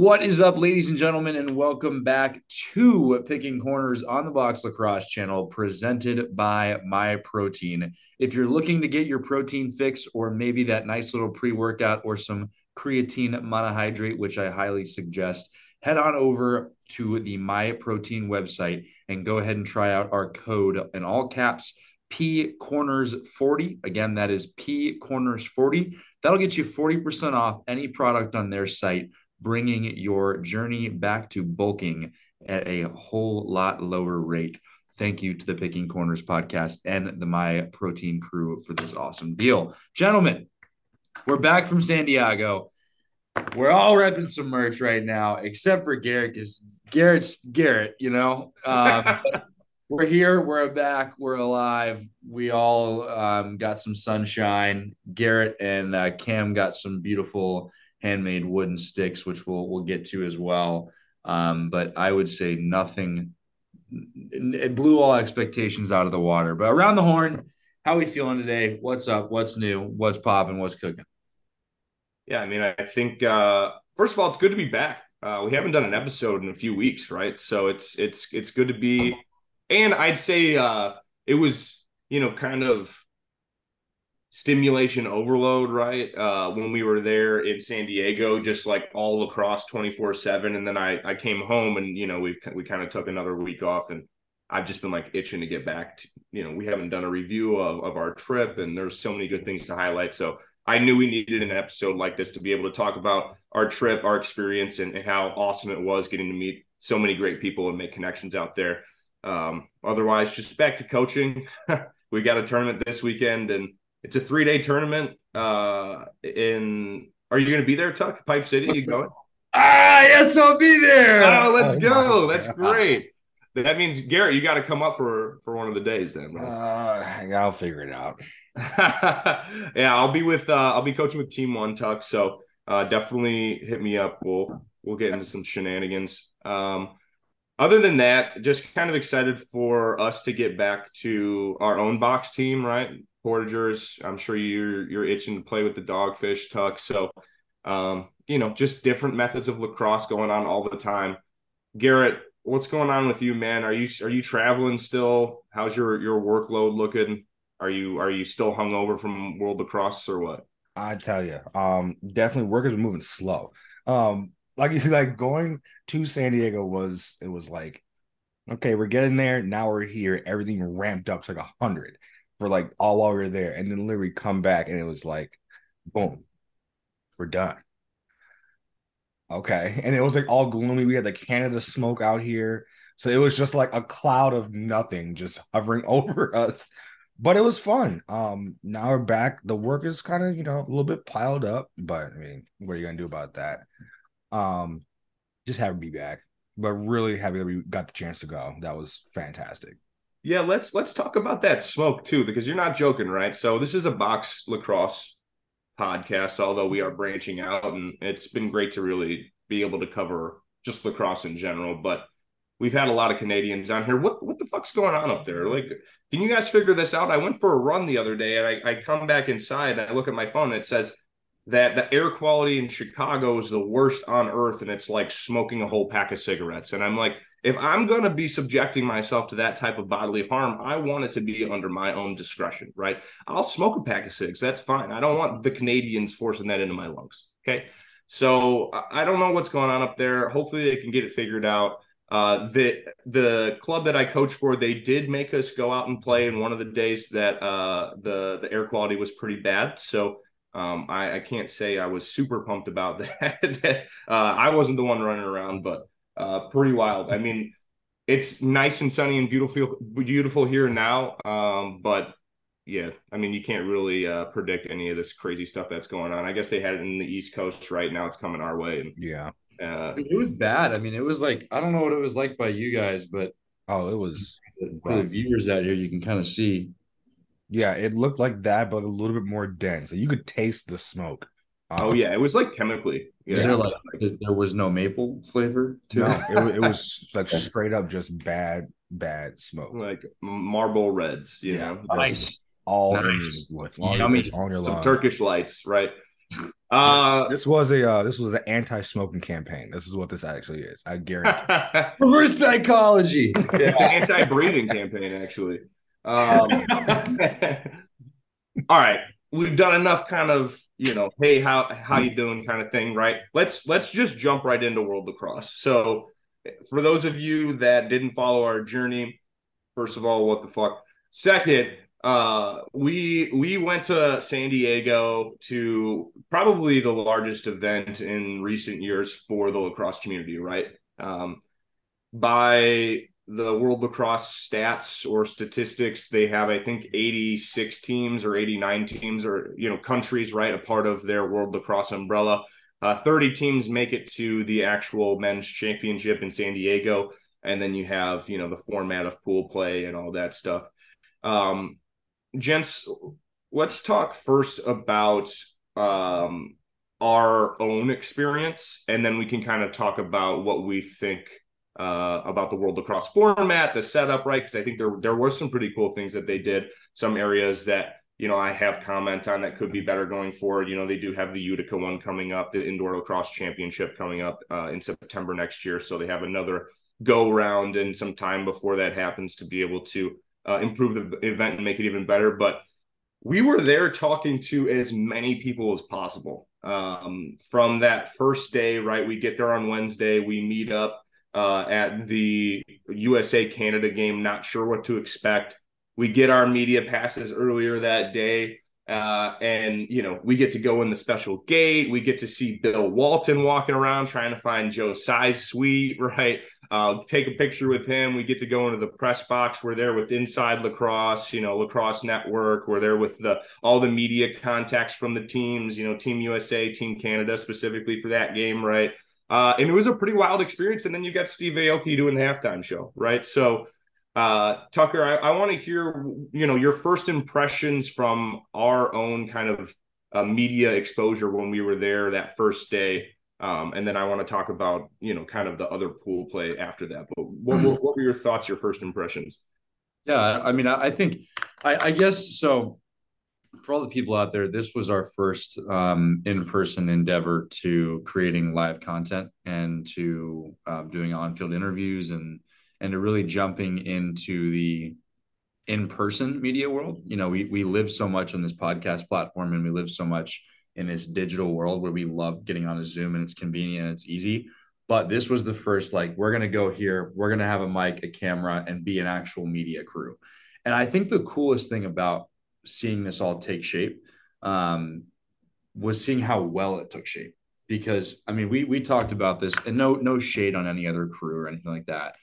What is up, ladies and gentlemen, and welcome back to Picking Corners on the Box Lacrosse channel, presented by My Protein. If you're looking to get your protein fix, or maybe that nice little pre workout, or some creatine monohydrate, which I highly suggest, head on over to the My Protein website and go ahead and try out our code in all caps P Corners 40. Again, that is P Corners 40. That'll get you 40% off any product on their site bringing your journey back to bulking at a whole lot lower rate. Thank you to the Picking Corners podcast and the My Protein crew for this awesome deal. Gentlemen, we're back from San Diego. We're all repping some merch right now, except for Garrett, because Garrett's Garrett, you know. Um, we're here, we're back, we're alive. We all um, got some sunshine. Garrett and uh, Cam got some beautiful handmade wooden sticks, which we'll we'll get to as well. Um, but I would say nothing. It blew all expectations out of the water. But around the horn, how are we feeling today? What's up? What's new? What's popping? What's cooking? Yeah, I mean, I think uh, first of all, it's good to be back. Uh, we haven't done an episode in a few weeks, right? So it's it's it's good to be. And I'd say uh, it was you know kind of stimulation overload, right? Uh, when we were there in San Diego, just like all across 24 seven. And then I, I came home and, you know, we've, we kind of took another week off and I've just been like itching to get back to, you know, we haven't done a review of, of our trip and there's so many good things to highlight. So I knew we needed an episode like this to be able to talk about our trip, our experience and, and how awesome it was getting to meet so many great people and make connections out there. Um, otherwise just back to coaching. we got a tournament this weekend and it's a three day tournament. Uh, in are you going to be there, Tuck? Pipe City, you going? ah, yes, I'll be there. Oh, let's oh, go. That's great. That means Garrett, you got to come up for for one of the days then. Uh, I'll figure it out. yeah, I'll be with uh, I'll be coaching with Team One Tuck. So uh, definitely hit me up. We'll we'll get into some shenanigans. Um, other than that, just kind of excited for us to get back to our own box team, right? Portagers. I'm sure you're you're itching to play with the dogfish tuck. So, um, you know, just different methods of lacrosse going on all the time. Garrett, what's going on with you, man? Are you are you traveling still? How's your your workload looking? Are you are you still hungover from World Lacrosse or what? I tell you, um, definitely work is moving slow. Um, like like going to San Diego was it was like, okay, we're getting there. Now we're here. Everything ramped up to like a hundred for like all while we were there, and then literally come back and it was like, boom, we're done. Okay, and it was like all gloomy. We had the Canada smoke out here, so it was just like a cloud of nothing just hovering over us. But it was fun. Um, now we're back. The work is kind of you know a little bit piled up, but I mean, what are you gonna do about that? Um, just happy to be back, but really happy that we got the chance to go. That was fantastic. Yeah, let's let's talk about that smoke too, because you're not joking, right? So this is a box lacrosse podcast, although we are branching out, and it's been great to really be able to cover just lacrosse in general. But we've had a lot of Canadians on here. What what the fuck's going on up there? Like, can you guys figure this out? I went for a run the other day, and I, I come back inside, and I look at my phone, and it says that the air quality in Chicago is the worst on earth, and it's like smoking a whole pack of cigarettes. And I'm like if I'm going to be subjecting myself to that type of bodily harm, I want it to be under my own discretion, right? I'll smoke a pack of cigs. That's fine. I don't want the Canadians forcing that into my lungs. Okay. So I don't know what's going on up there. Hopefully they can get it figured out. Uh, the the club that I coach for, they did make us go out and play in one of the days that uh, the the air quality was pretty bad. So um, I, I, can't say I was super pumped about that. uh, I wasn't the one running around, but uh, pretty wild. I mean, it's nice and sunny and beautiful, beautiful here now. Um, but yeah, I mean, you can't really uh, predict any of this crazy stuff that's going on. I guess they had it in the East Coast right now. It's coming our way. And, yeah, uh, it was bad. I mean, it was like I don't know what it was like by you guys, but oh, it was for the viewers out here. You can kind of see. Yeah, it looked like that, but a little bit more dense. You could taste the smoke. oh yeah, it was like chemically. Yeah. Is there like there was no maple flavor to no, it? it, it was like straight up just bad, bad smoke. Like Marlboro Reds, you yeah. know. Nice. All nice. with yummy. On your some lungs. Turkish lights, right? Uh, this, this was a uh, this was an anti-smoking campaign. This is what this actually is. I guarantee. Reverse psychology. it's an anti-breathing campaign, actually. Um, all right, we've done enough kind of you know, hey, how how you doing kind of thing, right? Let's let's just jump right into World Lacrosse. So, for those of you that didn't follow our journey, first of all, what the fuck? Second, uh, we we went to San Diego to probably the largest event in recent years for the lacrosse community, right? Um, by the World Lacrosse stats or statistics, they have I think 86 teams or 89 teams or you know countries, right, a part of their World Lacrosse umbrella. Uh, 30 teams make it to the actual men's championship in San Diego, and then you have you know the format of pool play and all that stuff. Um, gents, let's talk first about um, our own experience, and then we can kind of talk about what we think uh, about the World Lacrosse format, the setup, right? Because I think there there were some pretty cool things that they did. Some areas that you know I have comment on that could be better going forward. You know, they do have the Utica one coming up, the Indoor Lacrosse Championship coming up uh, in September next year, so they have another go round and some time before that happens to be able to uh, improve the event and make it even better. But we were there talking to as many people as possible um, from that first day. Right, we get there on Wednesday, we meet up uh, at the USA Canada game, not sure what to expect. We get our media passes earlier that day. Uh, and you know, we get to go in the special gate. We get to see Bill Walton walking around trying to find Joe Tsai's suite, right? Uh, take a picture with him. We get to go into the press box. We're there with Inside Lacrosse, you know, Lacrosse Network. We're there with the all the media contacts from the teams, you know, Team USA, Team Canada, specifically for that game, right? Uh, and it was a pretty wild experience. And then you got Steve Aoki doing the halftime show, right? So uh, Tucker, I, I want to hear, you know, your first impressions from our own kind of uh, media exposure when we were there that first day. Um, and then I want to talk about, you know, kind of the other pool play after that. But what, what, what were your thoughts, your first impressions? Yeah, I mean, I think, I, I guess so. For all the people out there, this was our first um, in-person endeavor to creating live content and to um, doing on-field interviews and and to really jumping into the in-person media world. You know, we we live so much on this podcast platform and we live so much in this digital world where we love getting on a Zoom and it's convenient and it's easy. But this was the first like we're gonna go here, we're gonna have a mic, a camera, and be an actual media crew. And I think the coolest thing about seeing this all take shape um, was seeing how well it took shape. Because I mean, we we talked about this, and no no shade on any other crew or anything like that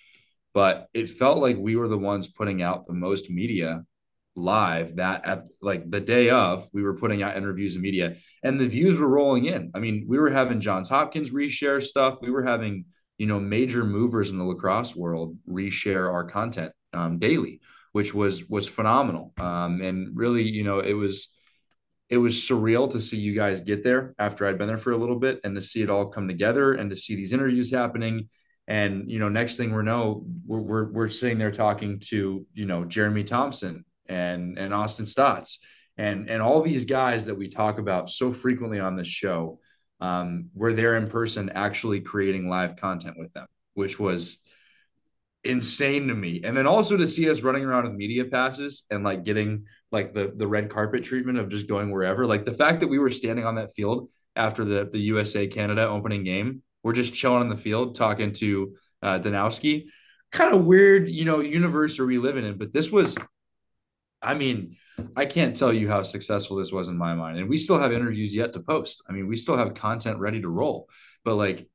but it felt like we were the ones putting out the most media live that at like the day of we were putting out interviews and media and the views were rolling in. I mean we were having johns hopkins reshare stuff. We were having you know major movers in the lacrosse world reshare our content um, daily which was was phenomenal um, and really you know it was it was surreal to see you guys get there after i'd been there for a little bit and to see it all come together and to see these interviews happening and you know, next thing we know, we're, we're we're sitting there talking to you know Jeremy Thompson and and Austin Staats and and all these guys that we talk about so frequently on this show. Um, we're there in person, actually creating live content with them, which was insane to me. And then also to see us running around with media passes and like getting like the the red carpet treatment of just going wherever. Like the fact that we were standing on that field after the the USA Canada opening game we're just chilling on the field talking to uh, Danowski. Kind of weird, you know, universe are we living in? But this was, I mean, I can't tell you how successful this was in my mind. And we still have interviews yet to post. I mean, we still have content ready to roll. But like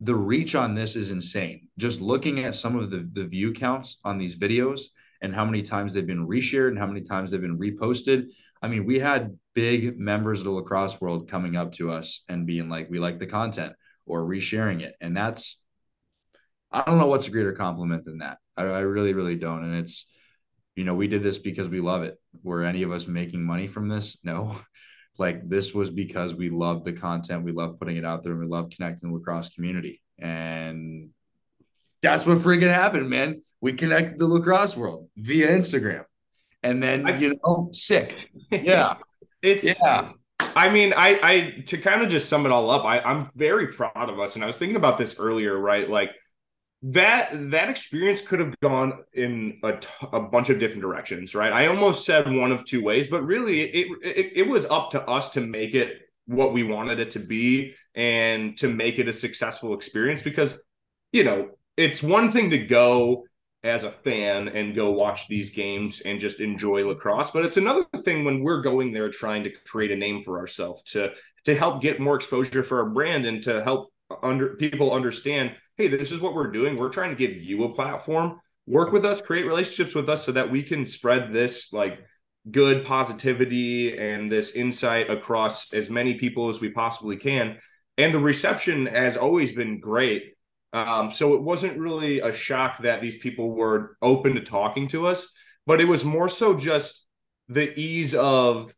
the reach on this is insane. Just looking at some of the, the view counts on these videos and how many times they've been reshared and how many times they've been reposted. I mean, we had big members of the lacrosse world coming up to us and being like, we like the content or resharing it. And that's, I don't know what's a greater compliment than that. I, I really, really don't. And it's, you know, we did this because we love it. Were any of us making money from this? No. Like this was because we love the content, we love putting it out there, and we love connecting the lacrosse community. And that's what freaking happened, man. We connected the lacrosse world via Instagram. And then, I, you know, sick. Yeah. it's yeah I mean, I, I to kind of just sum it all up, I, I'm very proud of us. And I was thinking about this earlier, right? Like that that experience could have gone in a, t- a bunch of different directions, right? I almost said one of two ways, but really, it, it it was up to us to make it what we wanted it to be and to make it a successful experience because you know it's one thing to go as a fan and go watch these games and just enjoy lacrosse but it's another thing when we're going there trying to create a name for ourselves to to help get more exposure for our brand and to help under people understand hey this is what we're doing we're trying to give you a platform work with us create relationships with us so that we can spread this like good positivity and this insight across as many people as we possibly can and the reception has always been great um, so it wasn't really a shock that these people were open to talking to us, but it was more so just the ease of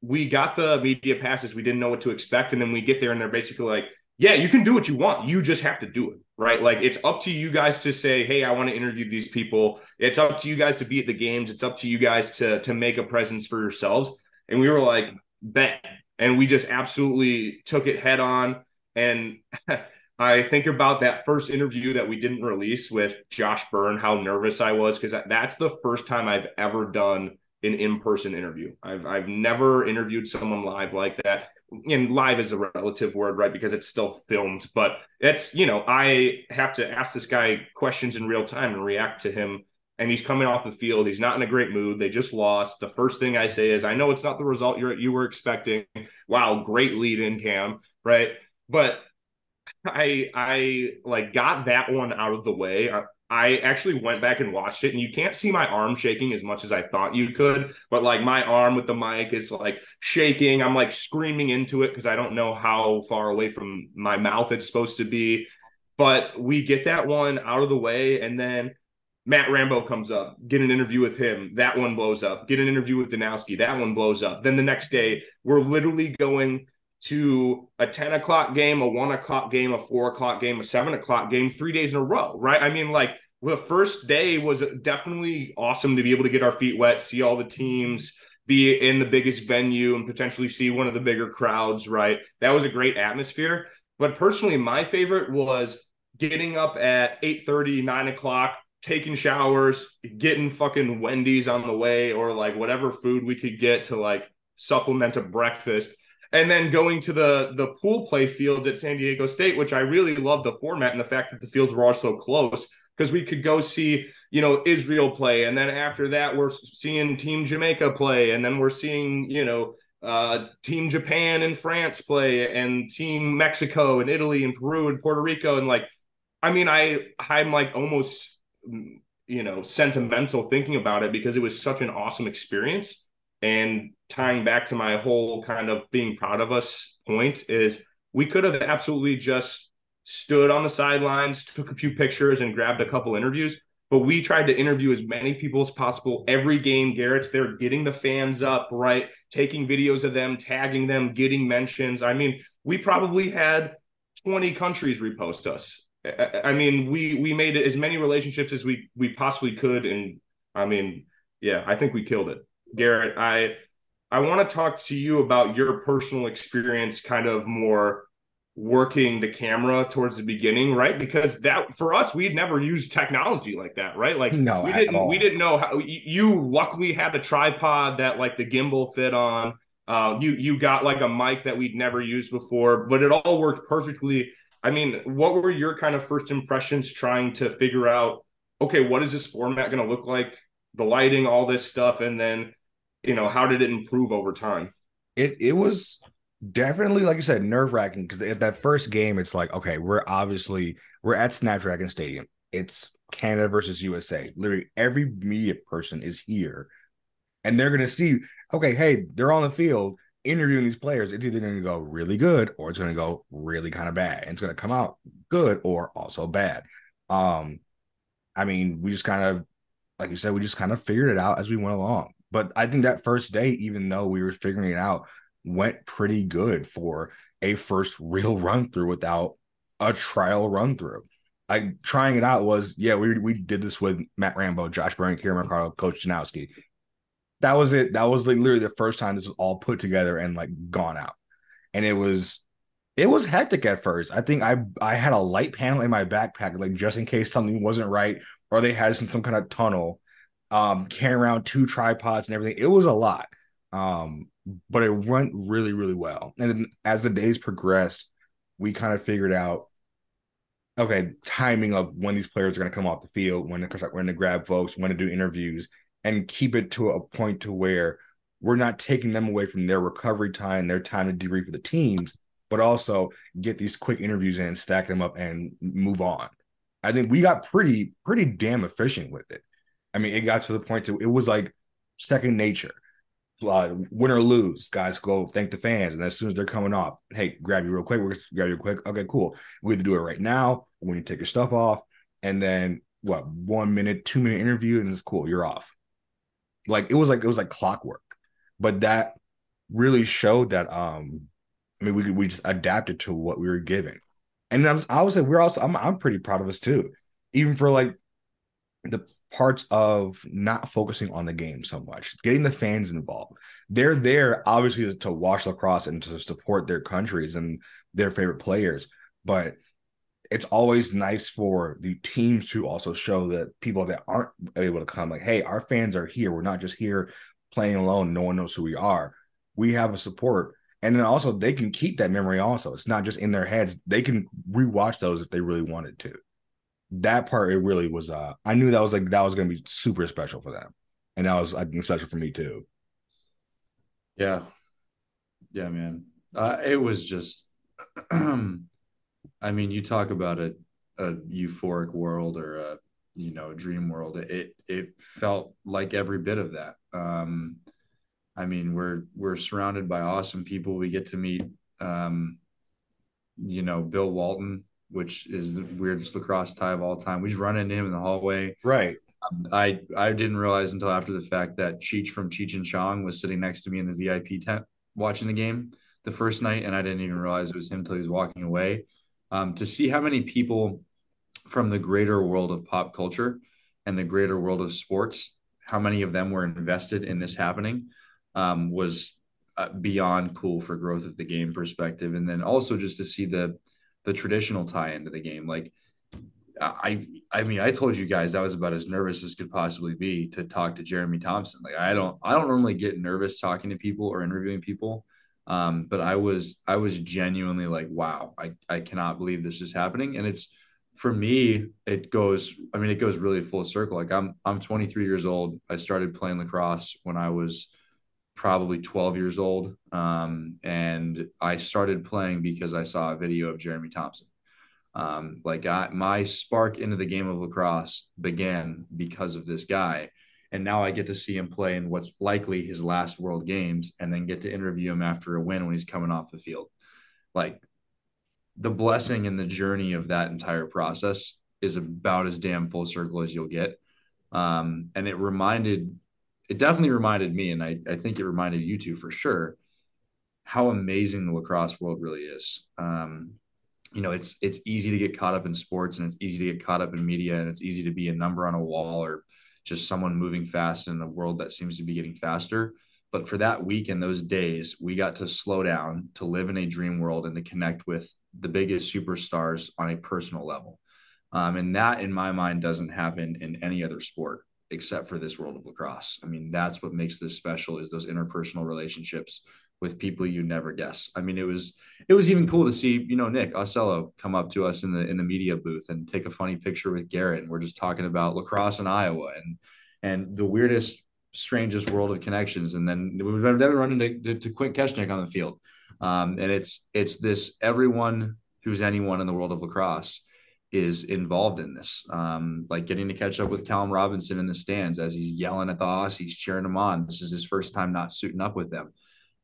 we got the media passes, we didn't know what to expect, and then we get there and they're basically like, "Yeah, you can do what you want. You just have to do it." Right? Like it's up to you guys to say, "Hey, I want to interview these people." It's up to you guys to be at the games. It's up to you guys to to make a presence for yourselves. And we were like, "Bet." And we just absolutely took it head on and I think about that first interview that we didn't release with Josh Byrne, how nervous I was because that's the first time I've ever done an in-person interview. I've I've never interviewed someone live like that. And live is a relative word, right? Because it's still filmed, but it's you know I have to ask this guy questions in real time and react to him. And he's coming off the field. He's not in a great mood. They just lost. The first thing I say is, "I know it's not the result you you were expecting." Wow, great lead in, Cam. Right, but I I like got that one out of the way. I actually went back and watched it, and you can't see my arm shaking as much as I thought you could. But like my arm with the mic is like shaking. I'm like screaming into it because I don't know how far away from my mouth it's supposed to be. But we get that one out of the way, and then Matt Rambo comes up, get an interview with him. That one blows up. Get an interview with Danowski. That one blows up. Then the next day, we're literally going to a 10 o'clock game, a one o'clock game, a four o'clock game, a seven o'clock game, three days in a row, right? I mean, like the first day was definitely awesome to be able to get our feet wet, see all the teams, be in the biggest venue, and potentially see one of the bigger crowds, right? That was a great atmosphere. But personally, my favorite was getting up at 8 30, 9 o'clock, taking showers, getting fucking Wendy's on the way, or like whatever food we could get to like supplement a breakfast and then going to the the pool play fields at San Diego State, which I really love the format and the fact that the fields were all so close because we could go see you know Israel play, and then after that we're seeing Team Jamaica play, and then we're seeing you know uh, Team Japan and France play, and Team Mexico and Italy and Peru and Puerto Rico, and like I mean I I'm like almost you know sentimental thinking about it because it was such an awesome experience and tying back to my whole kind of being proud of us point is we could have absolutely just stood on the sidelines, took a few pictures, and grabbed a couple interviews. But we tried to interview as many people as possible every game. Garrett's there getting the fans up, right? Taking videos of them, tagging them, getting mentions. I mean, we probably had 20 countries repost us. I mean, we we made as many relationships as we we possibly could. And I mean, yeah, I think we killed it. Garrett, I I want to talk to you about your personal experience, kind of more working the camera towards the beginning, right? Because that for us, we'd never used technology like that, right? Like no, we didn't we didn't know how you luckily had a tripod that like the gimbal fit on. Uh, you you got like a mic that we'd never used before, but it all worked perfectly. I mean, what were your kind of first impressions trying to figure out? Okay, what is this format going to look like? The lighting, all this stuff, and then you know, how did it improve over time? It it was definitely like you said nerve wracking because at that first game it's like okay we're obviously we're at Snapdragon Stadium. It's Canada versus USA literally every media person is here and they're gonna see okay hey they're on the field interviewing these players. It's either gonna go really good or it's gonna go really kind of bad and it's gonna come out good or also bad. Um I mean we just kind of like you said we just kind of figured it out as we went along but I think that first day, even though we were figuring it out, went pretty good for a first real run through without a trial run through. I trying it out was yeah we we did this with Matt Rambo, Josh Byrne, Kieran Mercado, Coach Danowski. that was it. That was like literally the first time this was all put together and like gone out. And it was it was hectic at first. I think I I had a light panel in my backpack, like just in case something wasn't right, or they had us in some kind of tunnel, um, carrying around two tripods and everything. It was a lot. Um, but it went really, really well. And as the days progressed, we kind of figured out okay, timing of when these players are going to come off the field, when to when to grab folks, when to do interviews, and keep it to a point to where we're not taking them away from their recovery time, their time to debrief for the teams, but also get these quick interviews in, stack them up, and move on. I think we got pretty pretty damn efficient with it. I mean, it got to the point to it was like second nature. Uh, win or lose, guys go thank the fans, and as soon as they're coming off, hey, grab you real quick. We're gonna grab you quick. Okay, cool. We have to do it right now. When you take your stuff off, and then what? One minute, two minute interview, and it's cool. You're off. Like it was like it was like clockwork, but that really showed that um I mean, we we just adapted to what we were given, and I, was, I we're also I'm I'm pretty proud of us too, even for like the parts of not focusing on the game so much, getting the fans involved. They're there obviously to watch lacrosse and to support their countries and their favorite players, but it's always nice for the teams to also show that people that aren't able to come, like, hey, our fans are here. We're not just here playing alone. No one knows who we are. We have a support and then also they can keep that memory also it's not just in their heads they can rewatch those if they really wanted to that part it really was uh i knew that was like that was to be super special for them. And that was i think special for me too. Yeah. Yeah man. Uh, it was just i mean you talk about a, a euphoric world or a you know dream world. It it felt like every bit of that. Um I mean, we're we're surrounded by awesome people. We get to meet, um, you know, Bill Walton, which is the weirdest lacrosse tie of all time. We just run into him in the hallway. Right. Um, I I didn't realize until after the fact that Cheech from Cheech and Chong was sitting next to me in the VIP tent watching the game the first night, and I didn't even realize it was him until he was walking away. Um, to see how many people from the greater world of pop culture and the greater world of sports, how many of them were invested in this happening um, was uh, beyond cool for growth of the game perspective, and then also just to see the the traditional tie into the game. Like I, I mean, I told you guys I was about as nervous as could possibly be to talk to Jeremy Thompson. Like I don't, I don't normally get nervous talking to people or interviewing people. Um, but I was, I was genuinely like, wow, I, I cannot believe this is happening. And it's, for me, it goes, I mean, it goes really full circle. Like I'm, I'm 23 years old. I started playing lacrosse when I was probably 12 years old. Um, and I started playing because I saw a video of Jeremy Thompson. Um, like I, my spark into the game of lacrosse began because of this guy. And now I get to see him play in what's likely his last world games and then get to interview him after a win when he's coming off the field. Like the blessing and the journey of that entire process is about as damn full circle as you'll get. Um, and it reminded it definitely reminded me, and I, I think it reminded you too for sure, how amazing the lacrosse world really is. Um, you know, it's it's easy to get caught up in sports, and it's easy to get caught up in media, and it's easy to be a number on a wall or just someone moving fast in a world that seems to be getting faster. But for that week and those days, we got to slow down, to live in a dream world, and to connect with the biggest superstars on a personal level. Um, and that, in my mind, doesn't happen in any other sport except for this world of lacrosse. I mean, that's what makes this special is those interpersonal relationships with people you never guess. I mean, it was it was even cool to see, you know, Nick Ocello come up to us in the in the media booth and take a funny picture with Garrett. And we're just talking about lacrosse in Iowa and and the weirdest, strangest world of connections. And then we've then run into to, to Quint Kessenich on the field. Um, and it's it's this everyone who's anyone in the world of lacrosse is involved in this. Um, like getting to catch up with Callum Robinson in the stands as he's yelling at the Aussies, cheering them on. This is his first time not suiting up with them.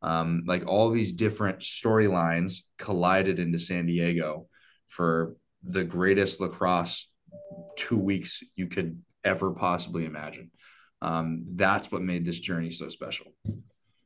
Um, like all these different storylines collided into San Diego for the greatest lacrosse two weeks you could ever possibly imagine. Um, that's what made this journey so special.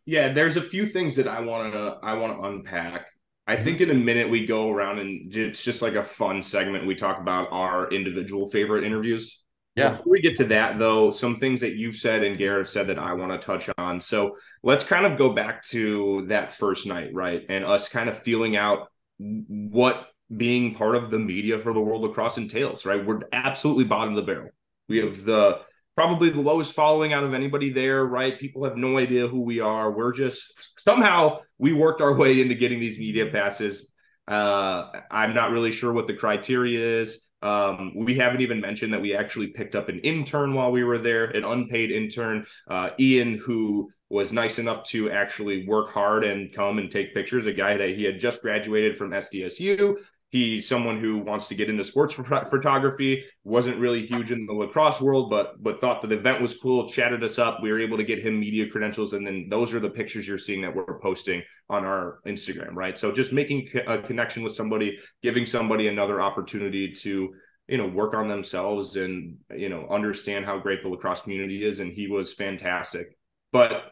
Yeah, there's a few things that I want to I want to unpack. I mm-hmm. think in a minute we go around and it's just like a fun segment. We talk about our individual favorite interviews. Yeah. Before we get to that, though, some things that you've said and Garrett said that I want to touch on. So let's kind of go back to that first night, right? And us kind of feeling out what being part of the media for the World Lacrosse entails, right? We're absolutely bottom of the barrel. We have the probably the lowest following out of anybody there, right? People have no idea who we are. We're just somehow we worked our way into getting these media passes. Uh, I'm not really sure what the criteria is. Um, we haven't even mentioned that we actually picked up an intern while we were there, an unpaid intern, uh, Ian, who was nice enough to actually work hard and come and take pictures. A guy that he had just graduated from SDSU, He's someone who wants to get into sports photography. wasn't really huge in the lacrosse world, but but thought that the event was cool. Chatted us up. We were able to get him media credentials, and then those are the pictures you're seeing that we're posting on our Instagram, right? So just making a connection with somebody, giving somebody another opportunity to you know work on themselves and you know understand how great the lacrosse community is, and he was fantastic. But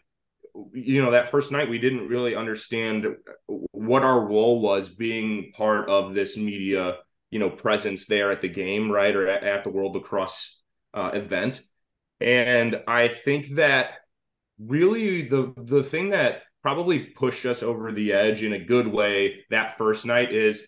you know that first night we didn't really understand what our role was being part of this media you know presence there at the game right or at, at the world lacrosse uh, event. And i think that really the the thing that probably pushed us over the edge in a good way that first night is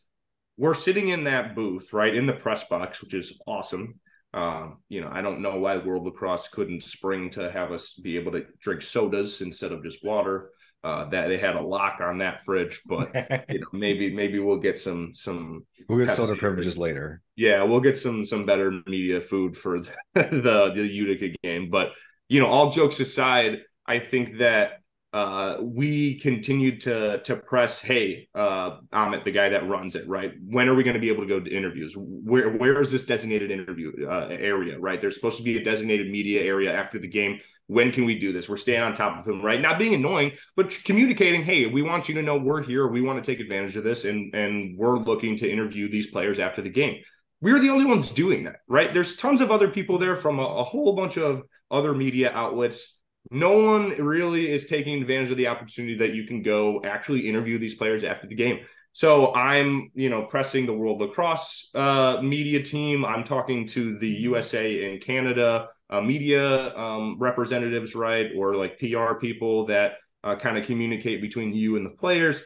we're sitting in that booth right in the press box which is awesome um, you know, I don't know why World Lacrosse couldn't spring to have us be able to drink sodas instead of just water. Uh, that they had a lock on that fridge, but you know, maybe maybe we'll get some some. We'll get soda privileges later. Yeah, we'll get some some better media food for the the, the Utica game. But you know, all jokes aside, I think that uh, we continued to to press, hey, uh, Amit, the guy that runs it, right? When are we going to be able to go to interviews? Where where is this designated interview uh, area, right? There's supposed to be a designated media area after the game. When can we do this? We're staying on top of him, right? Not being annoying, but communicating, hey, we want you to know we're here. We want to take advantage of this, and and we're looking to interview these players after the game. We're the only ones doing that, right? There's tons of other people there from a, a whole bunch of other media outlets no one really is taking advantage of the opportunity that you can go actually interview these players after the game. So I'm, you know, pressing the World Lacrosse uh, media team. I'm talking to the USA and Canada uh, media um, representatives, right, or like PR people that uh, kind of communicate between you and the players.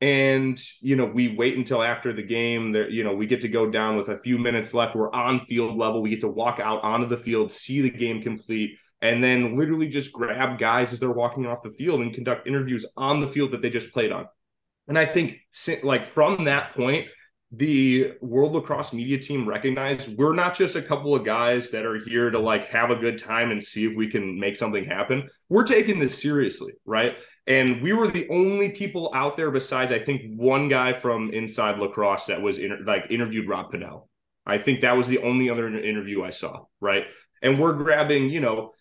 And you know, we wait until after the game. There, you know, we get to go down with a few minutes left. We're on field level. We get to walk out onto the field, see the game complete and then literally just grab guys as they're walking off the field and conduct interviews on the field that they just played on. And I think like from that point, the World Lacrosse media team recognized we're not just a couple of guys that are here to like have a good time and see if we can make something happen. We're taking this seriously, right? And we were the only people out there besides I think one guy from inside lacrosse that was inter- like interviewed Rob Pannell. I think that was the only other interview I saw, right? And we're grabbing, you know,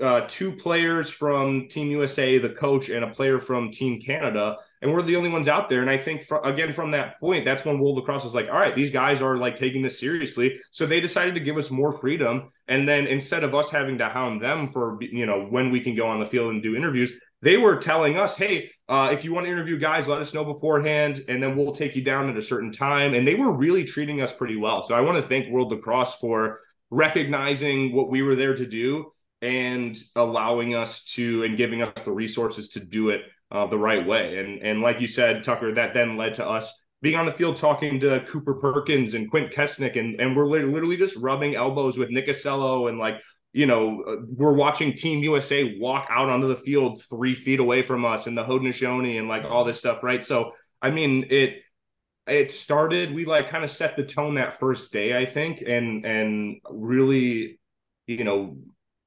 uh, two players from Team USA, the coach, and a player from Team Canada, and we're the only ones out there. And I think, for, again, from that point, that's when World Lacrosse was like, all right, these guys are like taking this seriously. So they decided to give us more freedom. And then instead of us having to hound them for, you know, when we can go on the field and do interviews, they were telling us, hey, uh, if you want to interview guys, let us know beforehand, and then we'll take you down at a certain time. And they were really treating us pretty well. So I want to thank World Lacrosse for recognizing what we were there to do and allowing us to and giving us the resources to do it uh, the right way. And and like you said, Tucker, that then led to us being on the field talking to Cooper Perkins and Quint Kessenich, and and we're literally just rubbing elbows with Nick Acello and like you know uh, we're watching Team USA walk out onto the field three feet away from us and the Haudenosaunee and like all this stuff, right? So I mean it it started we like kind of set the tone that first day i think and and really you know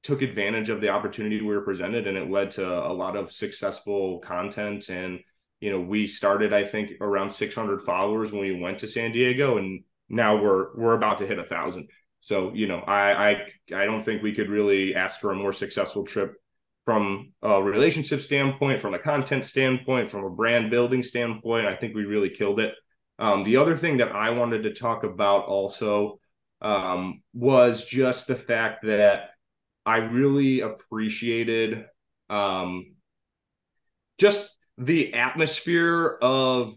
took advantage of the opportunity we were presented and it led to a lot of successful content. And you know we started i think around 600 followers when we went to san diego and now we're we're about to hit a thousand. So you know i i i don't think we could really ask for a more successful trip from a relationship standpoint from a content standpoint from a brand building standpoint. I think we really killed it. Um, the other thing that i wanted to talk about also um, was just the fact that I really appreciated um, just the atmosphere of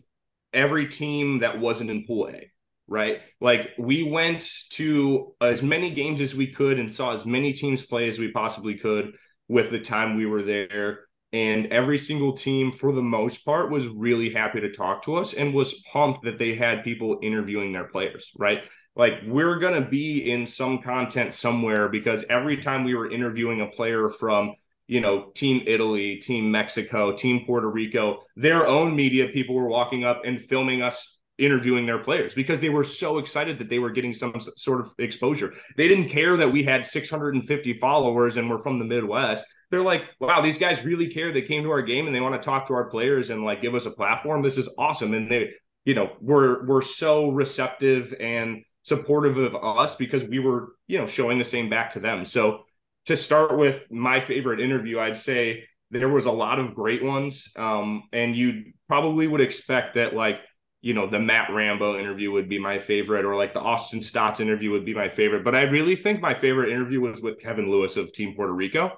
every team that wasn't in Pool A. right? Like we went to as many games as we could and saw as many teams play as we possibly could with the time we were there. And every single team, for the most part, was really happy to talk to us and was pumped that they had people interviewing their players, right? Like we're going to be in some content somewhere because every time we were interviewing a player from you know, Team Italy, Team Mexico, Team Puerto Rico, their own media people were walking up and filming us interviewing their players because they were so excited that they were getting some sort of exposure. They didn't care that we had 650 followers and we're from the Midwest. They're like, wow, these guys really care. They came to our game and they want to talk to our players and like give us a platform. This is awesome. And they, you know, we're we're so receptive and supportive of us because we were, you know, showing the same back to them. So to start with my favorite interview, I'd say there was a lot of great ones. Um, and you probably would expect that like, you know, the Matt Rambo interview would be my favorite, or like the Austin Staats interview would be my favorite. But I really think my favorite interview was with Kevin Lewis of Team Puerto Rico.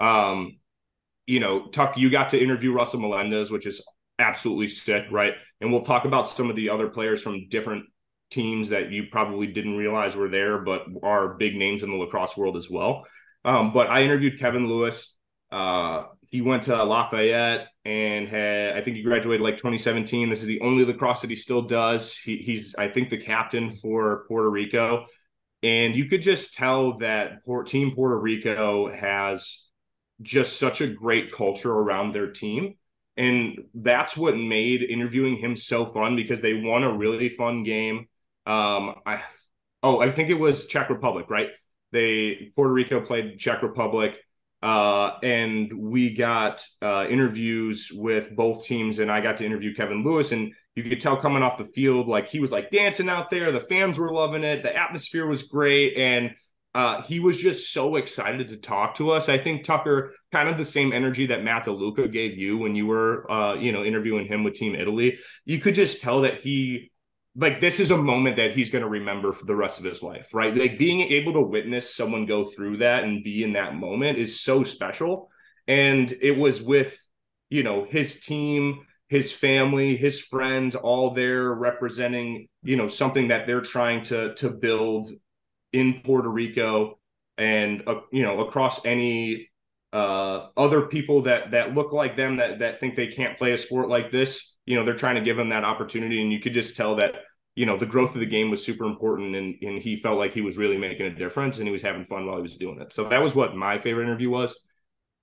Um, you know, Tuck, you got to interview Russell Melendez, which is absolutely sick, right? And we'll talk about some of the other players from different teams that you probably didn't realize were there, but are big names in the lacrosse world as well. Um, but I interviewed Kevin Lewis. Uh, he went to Lafayette and had, I think he graduated like 2017. This is the only lacrosse that he still does. He, he's, I think, the captain for Puerto Rico. And you could just tell that Team Puerto Rico has just such a great culture around their team. And that's what made interviewing him so fun because they won a really fun game. Um, I, oh, I think it was Czech Republic, right? They Puerto Rico played Czech Republic, uh, and we got uh, interviews with both teams, and I got to interview Kevin Lewis, and you could tell coming off the field, like he was like dancing out there. The fans were loving it. The atmosphere was great, and uh, he was just so excited to talk to us. I think Tucker, kind of the same energy that Matt DeLuca gave you when you were, uh, you know, interviewing him with Team Italy. You could just tell that he like this is a moment that he's going to remember for the rest of his life, right? Like being able to witness someone go through that and be in that moment is so special. And it was with, you know, his team, his family, his friends, all there representing, you know, something that they're trying to to build in Puerto Rico and uh, you know across any uh, other people that that look like them that that think they can't play a sport like this you know they're trying to give him that opportunity. And you could just tell that you know the growth of the game was super important. And, and he felt like he was really making a difference and he was having fun while he was doing it. So that was what my favorite interview was.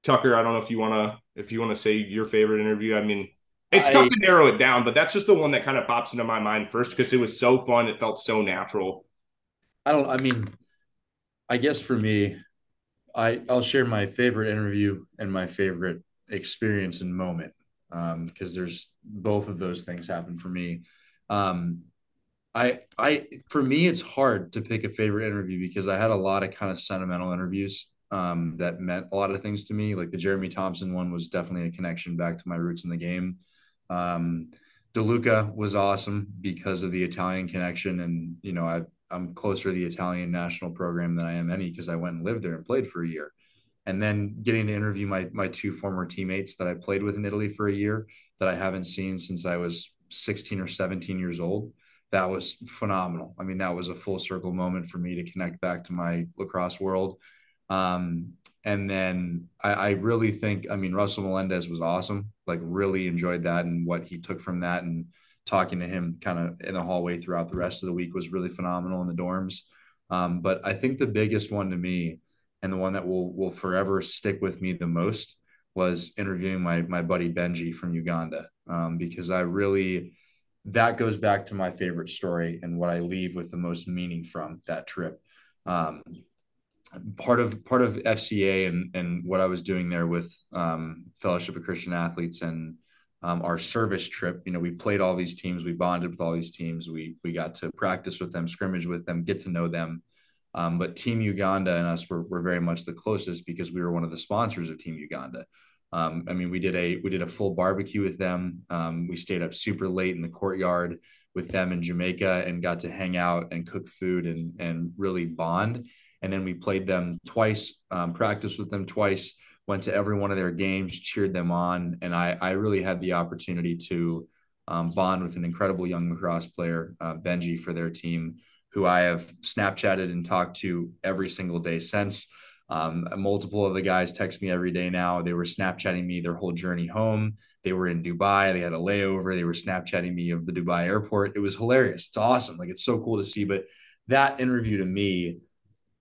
Tucker i don't know if you want to if you want to say your favorite interview. I mean it's I, tough to narrow it down but that's just the one that kind of pops into my mind first because it was so fun. It felt so natural. I don't i mean i guess for me i i'll share my favorite interview and my favorite experience and moment because um, there's both of those things happen for me. Um, I I for me it's hard to pick a favorite interview because I had a lot of kind of sentimental interviews um, that meant a lot of things to me. Like the Jeremy Thompson one was definitely a connection back to my roots in the game. Um, DeLuca was awesome because of the Italian connection, and you know I I'm closer to the Italian national program than I am any because I went and lived there and played for a year and then getting to interview my my two former teammates that I played with in Italy for a year that I haven't seen since I was 16 or 17 years old. That was phenomenal. I mean, that was a full circle moment for me to connect back to my lacrosse world. Um, and then I, I really think, I mean, Russell Melendez was awesome. Like, really enjoyed that and what he took from that. And talking to him kind of in the hallway throughout the rest of the week was really phenomenal in the dorms. Um, but I think the biggest one to me and the one that will will forever stick with me the most was interviewing my my buddy Benji from Uganda um, because I really that goes back to my favorite story and what I leave with the most meaning from that trip. Um, part of part of FCA and and what I was doing there with um, Fellowship of Christian Athletes and um, our service trip. You know, we played all these teams, we bonded with all these teams, we we got to practice with them, scrimmage with them, get to know them. Um, but Team Uganda and us were, were very much the closest because we were one of the sponsors of Team Uganda. Um, I mean, we did a we did a full barbecue with them. Um, we stayed up super late in the courtyard with them in Jamaica and got to hang out and cook food and and really bond. And then we played them twice, um, practiced with them twice, went to every one of their games, cheered them on, and I I really had the opportunity to um, bond with an incredible young lacrosse player, uh, Benji, for their team, who I have Snapchatted and talked to every single day since. Um, multiple of the guys text me every day now. They were Snapchatting me their whole journey home. They were in Dubai. They had a layover. They were Snapchatting me of the Dubai airport. It was hilarious. It's awesome. Like it's so cool to see. But that interview to me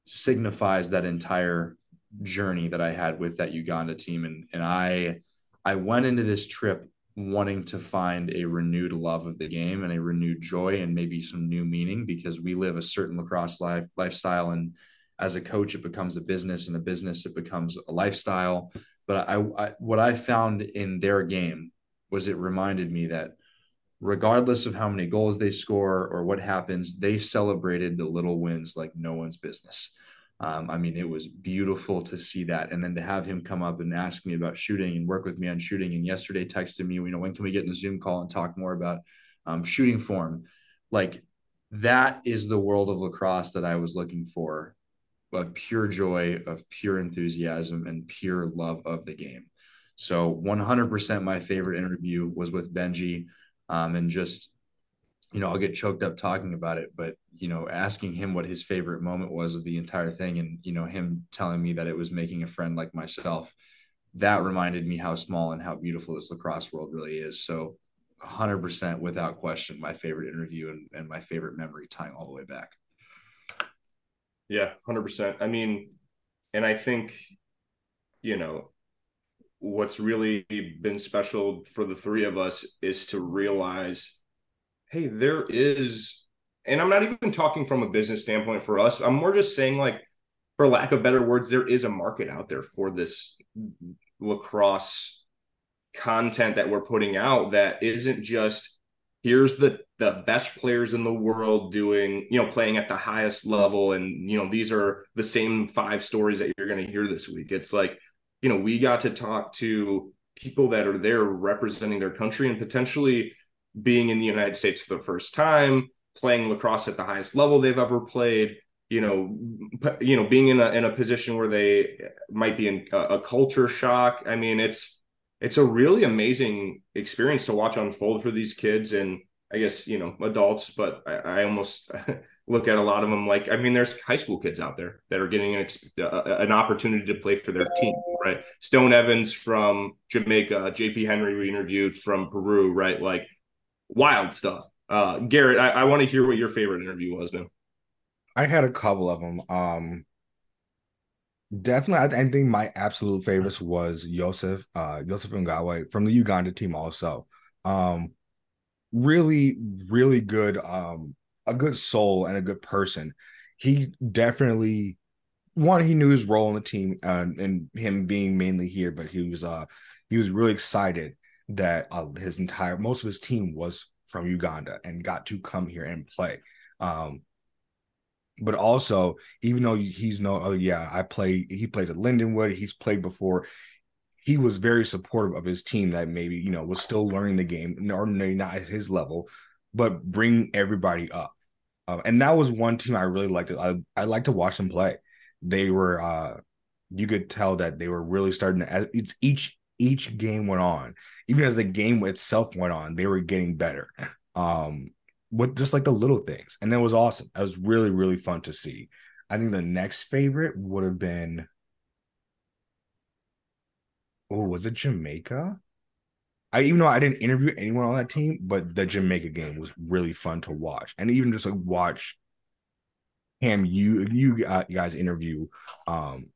signifies that entire journey that I had with that Uganda team. And and I I went into this trip wanting to find a renewed love of the game and a renewed joy and maybe some new meaning because we live a certain lacrosse life lifestyle and as a coach, it becomes a business, and a business, it becomes a lifestyle. But I, I what I found in their game was it reminded me that regardless of how many goals they score or what happens, they celebrated the little wins like no one's business. Um, I mean, it was beautiful to see that. And then to have him come up and ask me about shooting and work with me on shooting. And yesterday texted me, you know, when can we get in a Zoom call and talk more about um, shooting form? Like that is the world of lacrosse that I was looking for of pure joy, of pure enthusiasm, and pure love of the game. So 100% my favorite interview was with Benji. Um, and just, you know, I'll get choked up talking about it, but, you know, asking him what his favorite moment was of the entire thing and, you know, him telling me that it was making a friend like myself, that reminded me how small and how beautiful this lacrosse world really is. So 100% without question, my favorite interview and, and my favorite memory tying all the way back. Yeah, 100%. I mean, and I think, you know, what's really been special for the three of us is to realize hey, there is, and I'm not even talking from a business standpoint for us. I'm more just saying, like, for lack of better words, there is a market out there for this lacrosse content that we're putting out that isn't just here's the the best players in the world doing you know playing at the highest level and you know these are the same five stories that you're going to hear this week it's like you know we got to talk to people that are there representing their country and potentially being in the united states for the first time playing lacrosse at the highest level they've ever played you know you know being in a in a position where they might be in a, a culture shock i mean it's it's a really amazing experience to watch unfold for these kids and I guess you know adults, but I, I almost look at a lot of them like I mean, there's high school kids out there that are getting an, an opportunity to play for their team, right? Stone Evans from Jamaica, JP Henry we interviewed from Peru, right? Like wild stuff. Uh, Garrett, I, I want to hear what your favorite interview was now. I had a couple of them. Um, Definitely, I think my absolute favorites was Joseph, uh, Joseph Ngawe from the Uganda team. Also, um, really, really good, um, a good soul and a good person. He definitely one. He knew his role in the team, uh, and him being mainly here, but he was, uh, he was really excited that uh, his entire most of his team was from Uganda and got to come here and play. Um, but also even though he's no oh yeah i play he plays at lindenwood he's played before he was very supportive of his team that maybe you know was still learning the game or maybe not at his level but bring everybody up. Um, and that was one team i really liked i i like to watch them play. They were uh you could tell that they were really starting to it's each each game went on even as the game itself went on they were getting better um with just like the little things. And that was awesome. That was really, really fun to see. I think the next favorite would have been oh, was it Jamaica? I even though I didn't interview anyone on that team, but the Jamaica game was really fun to watch, and even just like watch him, you you guys interview um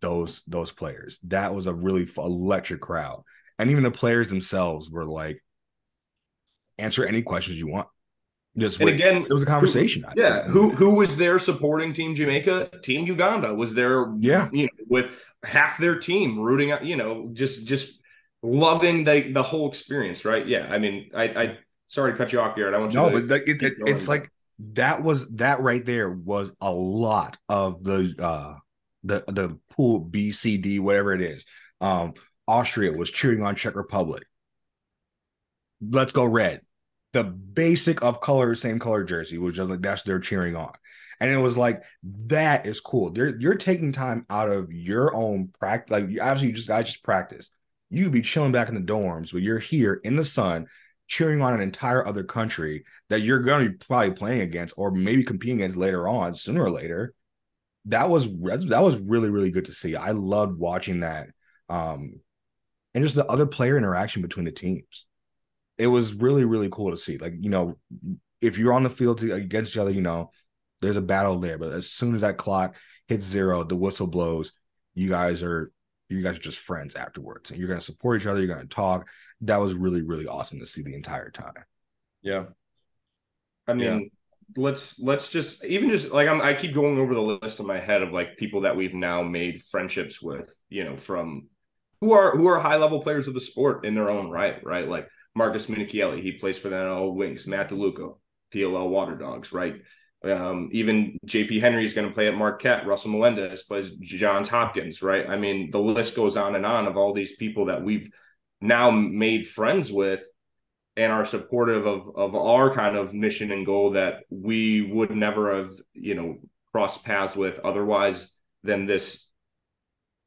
those those players. That was a really electric crowd, and even the players themselves were like, answer any questions you want. Just and again, it was a conversation. Who, yeah, who who was there supporting Team Jamaica? Team Uganda was there. Yeah, you know, with half their team rooting out. You know, just just loving the the whole experience. Right? Yeah. I mean, I I sorry to cut you off, Garrett. I want you. No, to, but the, it, it, it's like that was that right there was a lot of the uh the the pool B C D whatever it is. Um, Austria was cheering on Czech Republic. Let's go red the basic of color, same color jersey was just like that's they're cheering on. And it was like that is cool. They're, you're taking time out of your own practice. Like obviously, you just guys just practice. You be chilling back in the dorms, but you're here in the sun, cheering on an entire other country that you're going to be probably playing against or maybe competing against later on, sooner or later. That was that was really really good to see. I loved watching that, um, and just the other player interaction between the teams. It was really really cool to see. Like you know, if you're on the field against each other, you know, there's a battle there. But as soon as that clock hits zero, the whistle blows. You guys are you guys are just friends afterwards, and you're gonna support each other. You're gonna talk. That was really really awesome to see the entire time. Yeah, I mean. Yeah. Let's let's just even just like I'm I keep going over the list in my head of like people that we've now made friendships with, you know, from who are who are high level players of the sport in their own right, right? Like Marcus Minichiello, he plays for the NL Wings, Matt DeLuca, PLL Water Dogs, right? Um, even JP Henry is going to play at Marquette. Russell Melendez plays Johns Hopkins, right? I mean, the list goes on and on of all these people that we've now made friends with and are supportive of of our kind of mission and goal that we would never have, you know, crossed paths with otherwise than this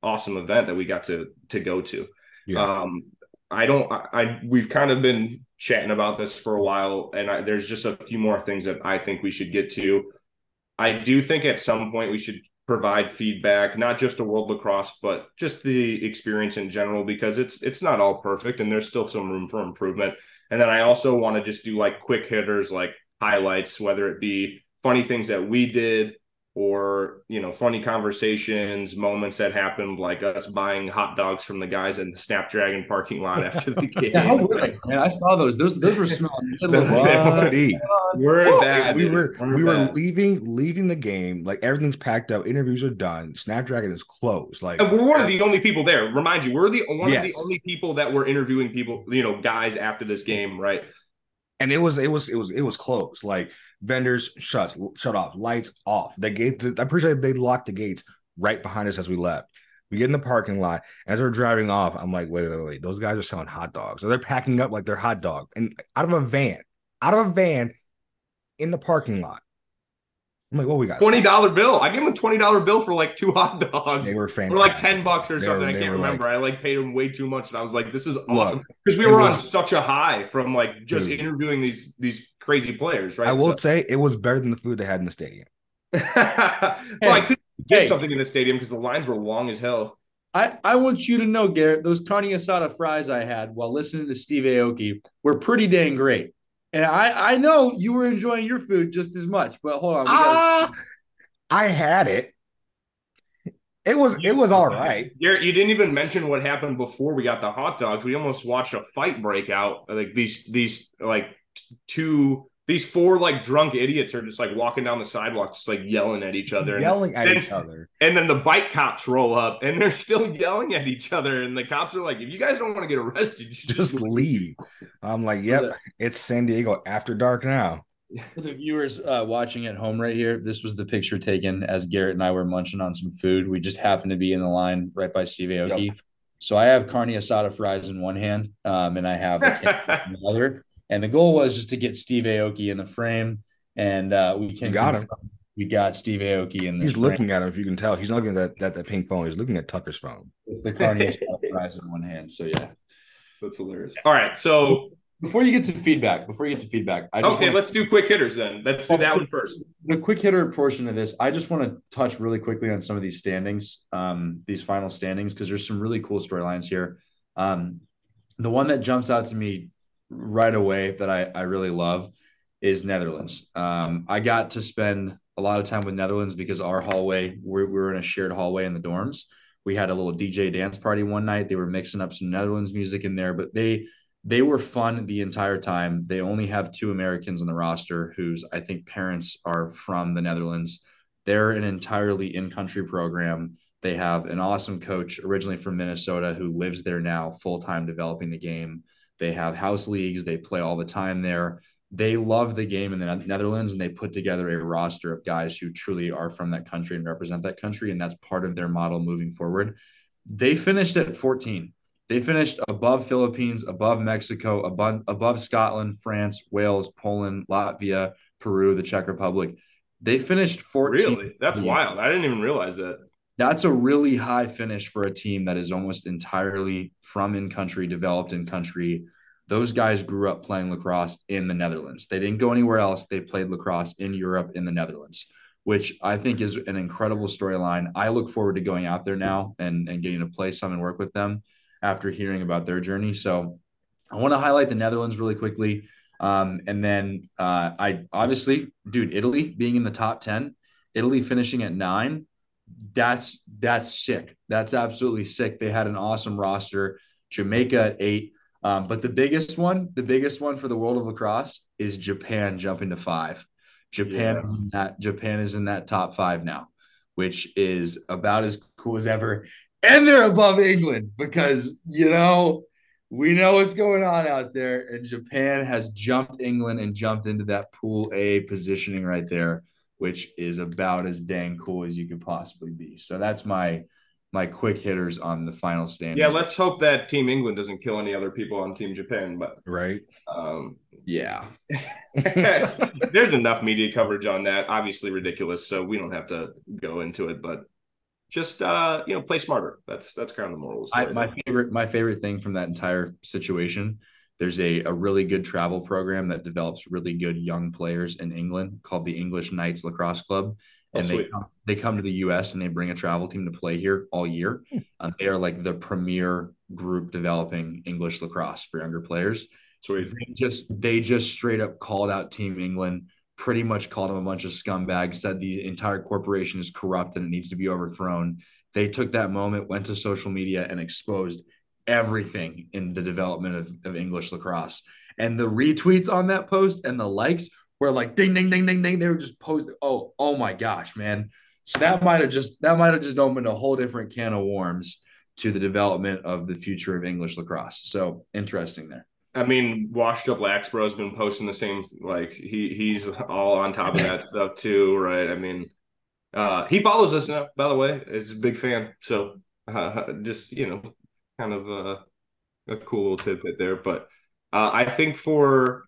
awesome event that we got to to go to. Yeah. Um, I don't. I, I, we've kind of been chatting about this for a while, and I, there's just a few more things that I think we should get to. I do think at some point we should provide feedback, not just to World Lacrosse, but just the experience in general, because it's it's not all perfect, and there's still some room for improvement. And then I also want to just do like quick hitters, like highlights, whether it be funny things that we did or you know funny conversations moments that happened like us buying hot dogs from the guys in the snapdragon parking lot after the game. yeah, man? I saw those. Those those were smelling good we're bad we were we're we were bad. leaving leaving the game like everything's packed up interviews are done snapdragon is closed like and we're one of the only people there remind you we're the one yes. of the only people that were interviewing people you know guys after this game right and it was it was it was it was closed. Like vendors shut shut off, lights off. They gate. Pretty sure they locked the gates right behind us as we left. We get in the parking lot. As we're driving off, I'm like, wait, wait, wait. Those guys are selling hot dogs. So they're packing up like their hot dog and out of a van, out of a van in the parking lot. I'm like, what we got? Twenty dollar bill. I gave him a twenty dollar bill for like two hot dogs. They were fantastic. For like ten bucks or something. Were, I can't remember. Like, I like paid him way too much, and I was like, this is awesome because we were was, on such a high from like just dude, interviewing these these crazy players. Right. I will so, say it was better than the food they had in the stadium. well, hey, I couldn't get hey. something in the stadium because the lines were long as hell. I, I want you to know, Garrett, those carne asada fries I had while listening to Steve Aoki were pretty dang great. And I, I know you were enjoying your food just as much, but hold on. Ah, uh, I had it. It was it was all right. you you didn't even mention what happened before we got the hot dogs. We almost watched a fight break out. Like these these like two these four like drunk idiots are just like walking down the sidewalk, just like yelling at each other, yelling and, at each other. And then the bike cops roll up, and they're still yelling at each other. And the cops are like, "If you guys don't want to get arrested, just, just leave." I'm like, "Yep, it's San Diego after dark now." For the viewers uh, watching at home right here, this was the picture taken as Garrett and I were munching on some food. We just happened to be in the line right by Steve Aoki. Yep. So I have carne asada fries in one hand, um, and I have a in the other. And the goal was just to get Steve Aoki in the frame, and uh, we can got him. We got Steve Aoki in. The He's frame. looking at him. If you can tell, he's not looking at that, that, that pink phone. He's looking at Tucker's phone. With the carne asada in one hand. So yeah, that's hilarious. All right, so before you get to feedback, before you get to feedback, I just okay, let's do quick hitters then. Let's do that one first. The quick hitter portion of this, I just want to touch really quickly on some of these standings, um, these final standings, because there's some really cool storylines here. Um, the one that jumps out to me right away that I, I really love is Netherlands. Um, I got to spend a lot of time with Netherlands because our hallway, we were in a shared hallway in the dorms. We had a little DJ dance party one night. They were mixing up some Netherlands music in there, but they they were fun the entire time. They only have two Americans on the roster whose I think parents are from the Netherlands. They're an entirely in-country program. They have an awesome coach originally from Minnesota who lives there now, full-time developing the game. They have house leagues. They play all the time there. They love the game in the Netherlands and they put together a roster of guys who truly are from that country and represent that country. And that's part of their model moving forward. They finished at 14. They finished above Philippines, above Mexico, above, above Scotland, France, Wales, Poland, Latvia, Peru, the Czech Republic. They finished 14. Really? That's wild. I didn't even realize that. That's a really high finish for a team that is almost entirely from in country, developed in country. those guys grew up playing lacrosse in the Netherlands. They didn't go anywhere else. They played lacrosse in Europe in the Netherlands, which I think is an incredible storyline. I look forward to going out there now and, and getting to play some and work with them after hearing about their journey. So I want to highlight the Netherlands really quickly. Um, and then uh, I obviously, dude, Italy being in the top 10, Italy finishing at nine. That's that's sick. That's absolutely sick. They had an awesome roster. Jamaica at eight. Um, but the biggest one, the biggest one for the world of lacrosse is Japan jumping to five. Japan yeah. is in that Japan is in that top five now, which is about as cool as ever. And they're above England because you know we know what's going on out there. And Japan has jumped England and jumped into that pool A positioning right there, which is about as dang cool as you could possibly be. So that's my my quick hitters on the final stand. Yeah, let's hope that Team England doesn't kill any other people on Team Japan. But right, um, yeah, there's enough media coverage on that. Obviously ridiculous, so we don't have to go into it. But just uh, you know, play smarter. That's that's kind of the morals. I, my favorite my favorite thing from that entire situation. There's a, a really good travel program that develops really good young players in England called the English Knights Lacrosse Club. Oh, and they come, they come to the U.S. and they bring a travel team to play here all year. Hmm. Um, they are like the premier group developing English lacrosse for younger players. So they just they just straight up called out Team England pretty much called them a bunch of scumbags, said the entire corporation is corrupt and it needs to be overthrown. They took that moment, went to social media, and exposed everything in the development of, of English lacrosse. And the retweets on that post and the likes were like ding, ding, ding, ding, ding. They were just posted. Oh, oh my gosh, man. So that might have just that might have just opened a whole different can of worms to the development of the future of English lacrosse. So interesting there. I mean, washed up Laxbro has been posting the same. Like he he's all on top of that stuff too, right? I mean, uh, he follows us now. By the way, is a big fan. So uh, just you know, kind of uh, a cool tidbit there. But uh, I think for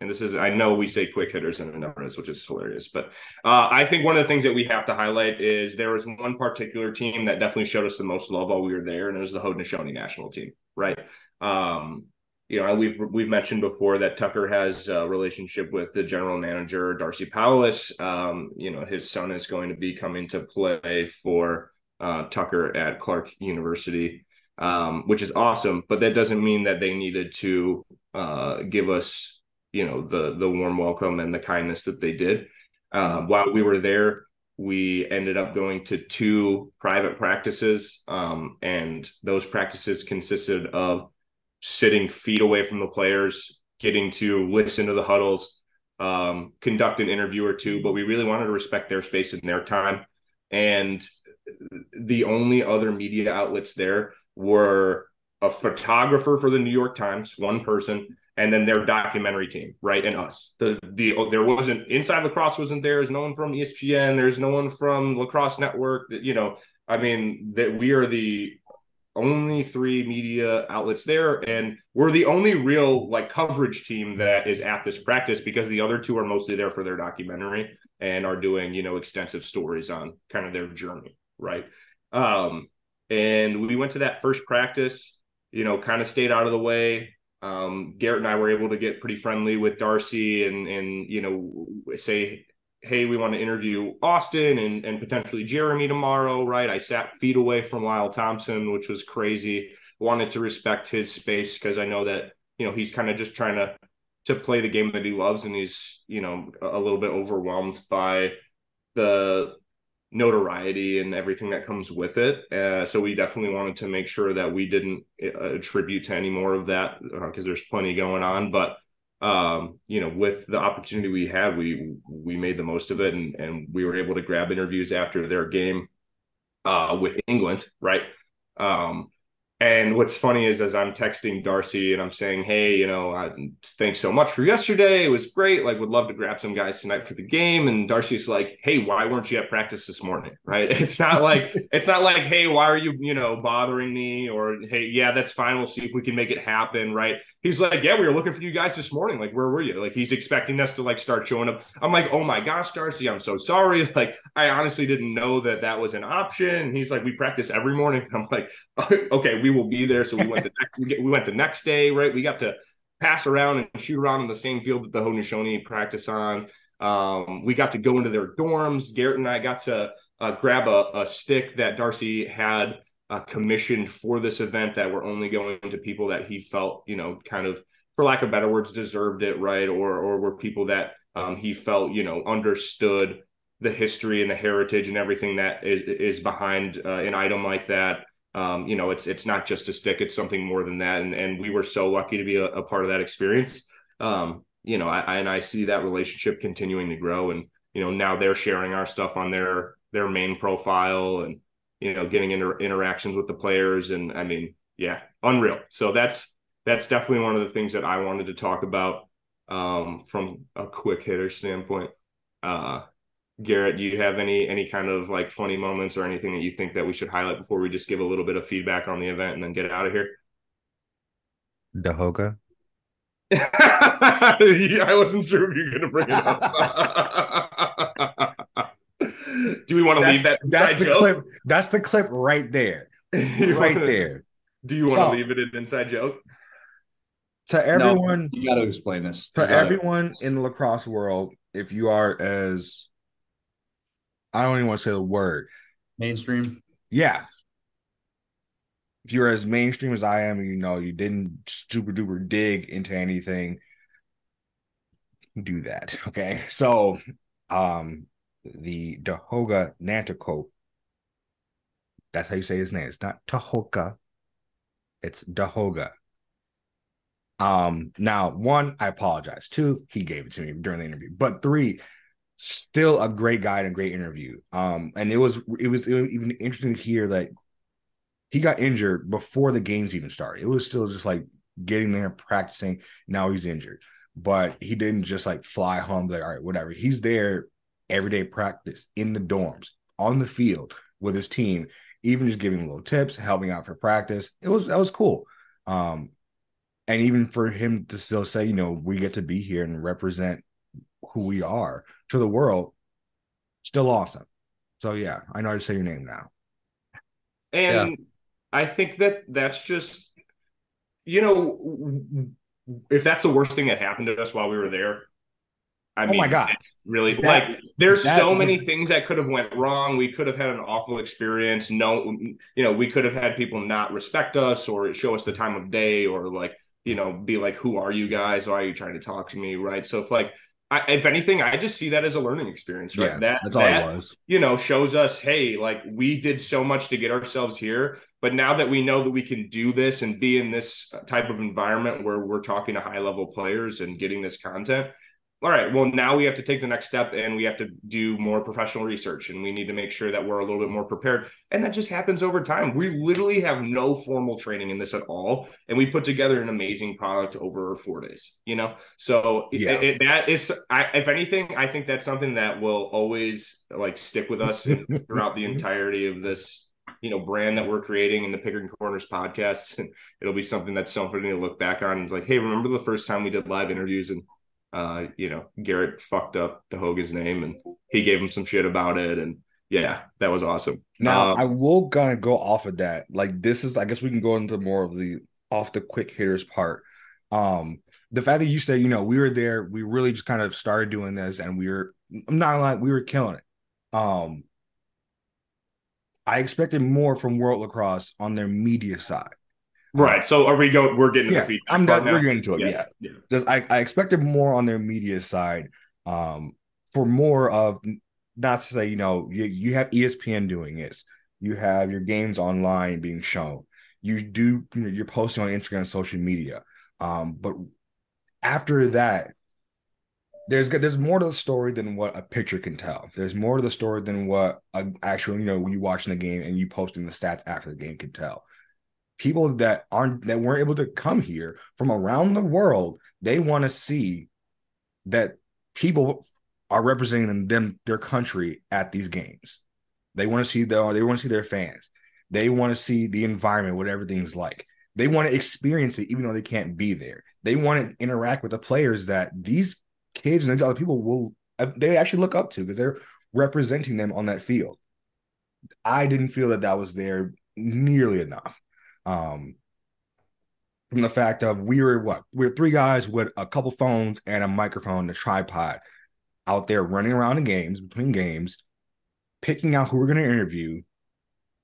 and this is I know we say quick hitters and numbers, which is hilarious, but uh, I think one of the things that we have to highlight is there was one particular team that definitely showed us the most love while we were there, and it was the Haudenosaunee national team, right? Um, you know, we've we've mentioned before that Tucker has a relationship with the general manager Darcy Powless. Um, you know, his son is going to be coming to play for uh, Tucker at Clark University, um, which is awesome. But that doesn't mean that they needed to uh, give us, you know, the the warm welcome and the kindness that they did. Uh, while we were there, we ended up going to two private practices, um, and those practices consisted of sitting feet away from the players, getting to listen to the huddles, um, conduct an interview or two, but we really wanted to respect their space and their time. And the only other media outlets there were a photographer for the New York Times, one person, and then their documentary team, right? And us. The the there wasn't inside lacrosse wasn't there. There's no one from ESPN. There's no one from Lacrosse Network. You know, I mean that we are the only three media outlets there and we're the only real like coverage team that is at this practice because the other two are mostly there for their documentary and are doing you know extensive stories on kind of their journey right um and we went to that first practice you know kind of stayed out of the way um garrett and i were able to get pretty friendly with darcy and and you know say hey, we want to interview Austin and, and potentially Jeremy tomorrow, right? I sat feet away from Lyle Thompson, which was crazy. Wanted to respect his space because I know that, you know, he's kind of just trying to to play the game that he loves and he's, you know, a little bit overwhelmed by the notoriety and everything that comes with it. Uh, so we definitely wanted to make sure that we didn't uh, attribute to any more of that because uh, there's plenty going on. But um, you know, with the opportunity we had, we we made the most of it, and and we were able to grab interviews after their game uh, with England, right? Um, and what's funny is as I'm texting Darcy and I'm saying, hey, you know, uh, thanks so much for yesterday. It was great. Like, would love to grab some guys tonight for the game. And Darcy's like, hey, why weren't you at practice this morning? Right? It's not like it's not like, hey, why are you, you know, bothering me? Or hey, yeah, that's fine. We'll see if we can make it happen. Right? He's like, yeah, we were looking for you guys this morning. Like, where were you? Like, he's expecting us to like start showing up. I'm like, oh my gosh, Darcy, I'm so sorry. Like, I honestly didn't know that that was an option. He's like, we practice every morning. I'm like, okay, we will be there. So we went the next, we went the next day, right? We got to pass around and shoot around in the same field that the Haudenosaunee practice on. Um, we got to go into their dorms. Garrett and I got to uh, grab a, a, stick that Darcy had uh, commissioned for this event that were only going to people that he felt, you know, kind of, for lack of better words, deserved it, right? Or or were people that um, he felt, you know, understood the history and the heritage and everything that is is behind uh, an item like that. Um, you know, it's it's not just a stick; it's something more than that. And and we were so lucky to be a, a part of that experience. Um, you know, I, I, and I see that relationship continuing to grow. And you know, now they're sharing our stuff on their their main profile, and you know, getting into interactions with the players. And I mean, yeah, unreal. So that's that's definitely one of the things that I wanted to talk about um, from a quick hitter standpoint. Uh, Garrett, do you have any any kind of like funny moments or anything that you think that we should highlight before we just give a little bit of feedback on the event and then get out of here? Dahoga. I wasn't sure if you were going to bring it up. do we want to leave that? That's the joke? clip. That's the clip right there. right wanna, there. Do you want so, to leave it an inside joke? To everyone, no, you got to explain this. To everyone in the lacrosse world, if you are as I don't even want to say the word mainstream. Yeah. If you're as mainstream as I am, you know, you didn't super duper dig into anything, do that. Okay. So, um, the Dahoga Nanticoke, that's how you say his name. It's not Tahoka, it's Dahoga. Um, now, one, I apologize. Two, he gave it to me during the interview. But three, still a great guy and a great interview. Um, and it was it was, it was even interesting to hear that he got injured before the games even started. It was still just like getting there, practicing. Now he's injured, but he didn't just like fly home. Like all right, whatever. He's there everyday practice in the dorms, on the field with his team, even just giving little tips, helping out for practice. It was that was cool. Um, and even for him to still say, you know, we get to be here and represent who we are to the world, still awesome. So yeah, I know how to say your name now. And yeah. I think that that's just, you know, if that's the worst thing that happened to us while we were there, I oh mean, my god, really that, like there's so many things that could have went wrong. We could have had an awful experience. No, you know, we could have had people not respect us or show us the time of day or like, you know, be like, who are you guys? Why are you trying to talk to me? Right. So if like I, if anything, I just see that as a learning experience, right? Yeah, that that's all that, it was. You know, shows us, hey, like we did so much to get ourselves here, but now that we know that we can do this and be in this type of environment where we're talking to high level players and getting this content, all right, well, now we have to take the next step and we have to do more professional research and we need to make sure that we're a little bit more prepared. And that just happens over time. We literally have no formal training in this at all. And we put together an amazing product over four days, you know? So yeah. it, it, that is, I, if anything, I think that's something that will always like stick with us throughout the entirety of this you know brand that we're creating in the Picking Corners podcast, and it'll be something that's something to look back on. It's like, hey, remember the first time we did live interviews and uh, you know, Garrett fucked up the Dahoga's name and he gave him some shit about it. And yeah, that was awesome. Now um, I will kind of go off of that. Like this is, I guess we can go into more of the off the quick hitters part. Um, the fact that you say, you know, we were there, we really just kind of started doing this and we were, I'm not like we were killing it. Um, I expected more from World Lacrosse on their media side. Right. So are we go? We're getting yeah, the feedback. I'm done. We're getting to it. Yeah. yeah. yeah. I, I expected more on their media side, um, for more of not to say you know you, you have ESPN doing this, you have your games online being shown, you do you know, you're posting on Instagram and social media, um, but after that, there's there's more to the story than what a picture can tell. There's more to the story than what a actual you know you watching the game and you posting the stats after the game can tell people that aren't that weren't able to come here from around the world they want to see that people are representing them their country at these games. They want to see the they want to see their fans. They want to see the environment what everything's like. They want to experience it even though they can't be there. They want to interact with the players that these kids and these other people will uh, they actually look up to because they're representing them on that field. I didn't feel that that was there nearly enough Um, from the fact of we were what we are three guys with a couple phones and a microphone, and a tripod, out there running around in games between games, picking out who we're going to interview.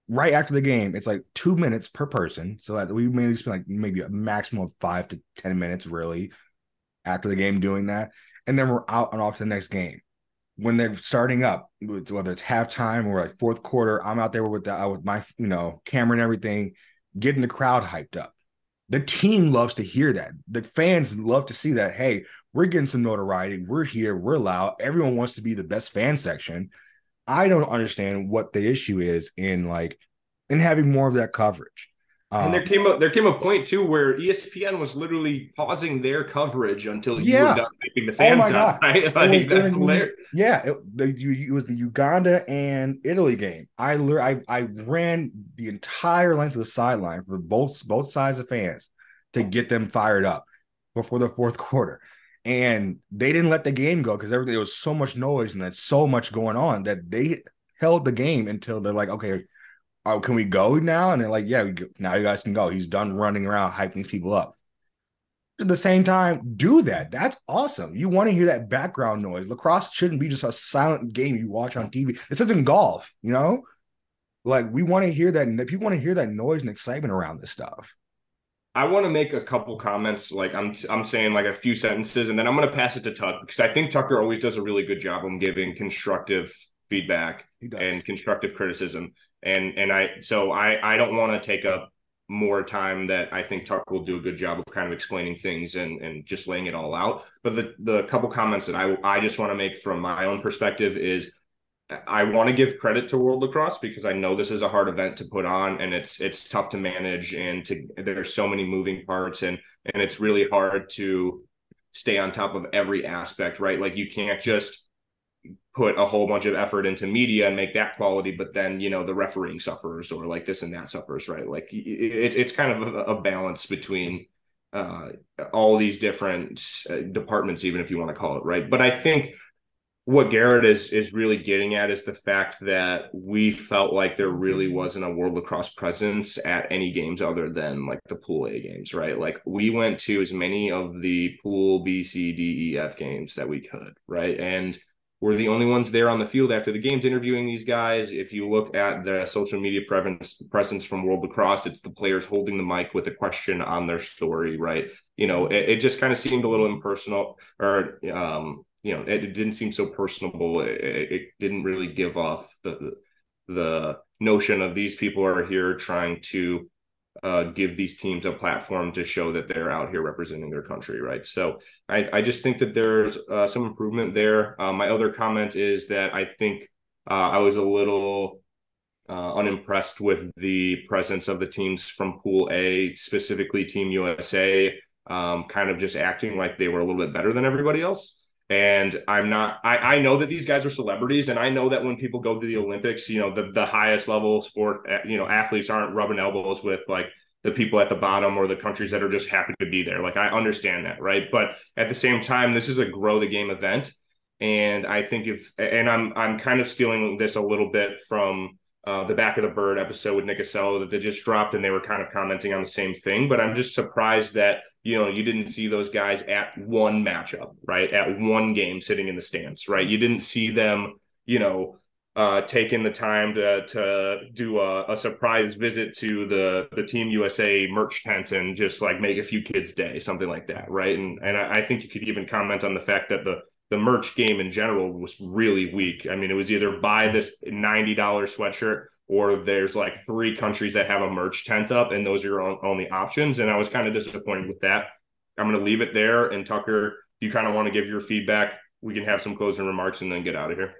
Right after the game, it's like two minutes per person, so that we maybe spend like maybe a maximum of five to ten minutes really after the game doing that, and then we're out and off to the next game. When they're starting up, whether it's halftime or like fourth quarter, I'm out there with the, with my you know camera and everything, getting the crowd hyped up the team loves to hear that. The fans love to see that. Hey, we're getting some notoriety. We're here. We're loud. Everyone wants to be the best fan section. I don't understand what the issue is in like in having more of that coverage. Um, and there um, came a there came a point too where ESPN was literally pausing their coverage until you yeah. were done making the fans oh up. Right? Like, that's hilarious. Yeah, it, the, it was the Uganda and Italy game. I I I ran the entire length of the sideline for both both sides of fans to get them fired up before the fourth quarter. And they didn't let the game go because everything there was so much noise and there's so much going on that they held the game until they're like, okay, oh, can we go now? And they're like, yeah, now you guys can go. He's done running around hyping these people up. At the same time, do that. That's awesome. You want to hear that background noise. Lacrosse shouldn't be just a silent game you watch on TV. This isn't golf, you know? Like we want to hear that. People want to hear that noise and excitement around this stuff. I want to make a couple comments. Like I'm, I'm saying like a few sentences, and then I'm going to pass it to Tuck because I think Tucker always does a really good job of giving constructive feedback and constructive criticism and and I so I I don't want to take up more time that I think Tuck will do a good job of kind of explaining things and and just laying it all out. But the the couple comments that I I just want to make from my own perspective is I want to give credit to World Lacrosse because I know this is a hard event to put on and it's it's tough to manage and to there's so many moving parts and and it's really hard to stay on top of every aspect, right? Like you can't just put a whole bunch of effort into media and make that quality, but then you know the refereeing suffers or like this and that suffers, right? Like it, it's kind of a, a balance between uh, all these different uh, departments, even if you want to call it right. But I think what Garrett is is really getting at is the fact that we felt like there really wasn't a World Lacrosse presence at any games other than like the Pool A games, right? Like we went to as many of the Pool B, C, D, E, F games that we could, right? And we're the only ones there on the field after the games interviewing these guys. If you look at the social media presence presence from World Lacrosse, it's the players holding the mic with a question on their story, right? You know, it, it just kind of seemed a little impersonal, or um, you know, it, it didn't seem so personable. It, it, didn't really give off the the notion of these people are here trying to uh, give these teams a platform to show that they're out here representing their country, right? So I, I just think that there's uh, some improvement there. Uh, my other comment is that I think uh, I was a little uh, unimpressed with the presence of the teams from Pool A, specifically Team USA, um, kind of just acting like they were a little bit better than everybody else. And I'm not, I, I know that these guys are celebrities. And I know that when people go to the Olympics, you know, the, the highest level sport, eh, you know, athletes aren't rubbing elbows with like the people at the bottom or the countries that are just happy to be there. Like I understand that. Right. But at the same time, this is a grow the game event. And I think if, and I'm, I'm kind of stealing this a little bit from, uh, the back of the bird episode with Nick Ossello that they just dropped and they were kind of commenting on the same thing. But I'm just surprised that you know you didn't see those guys at one matchup right at one game sitting in the stands right you didn't see them you know uh, taking the time to to do a, a, surprise visit to the the Team USA merch tent and just like make a few kids' day, something like that, right? And and I, I think you could even comment on the fact that the the merch game in general was really weak. I mean, it was either buy this ninety dollar sweatshirt or there's like three countries that have a merch tent up and those are your only options and i was kind of disappointed with that. I'm going to leave it there and tucker you kind of want to give your feedback we can have some closing remarks and then get out of here.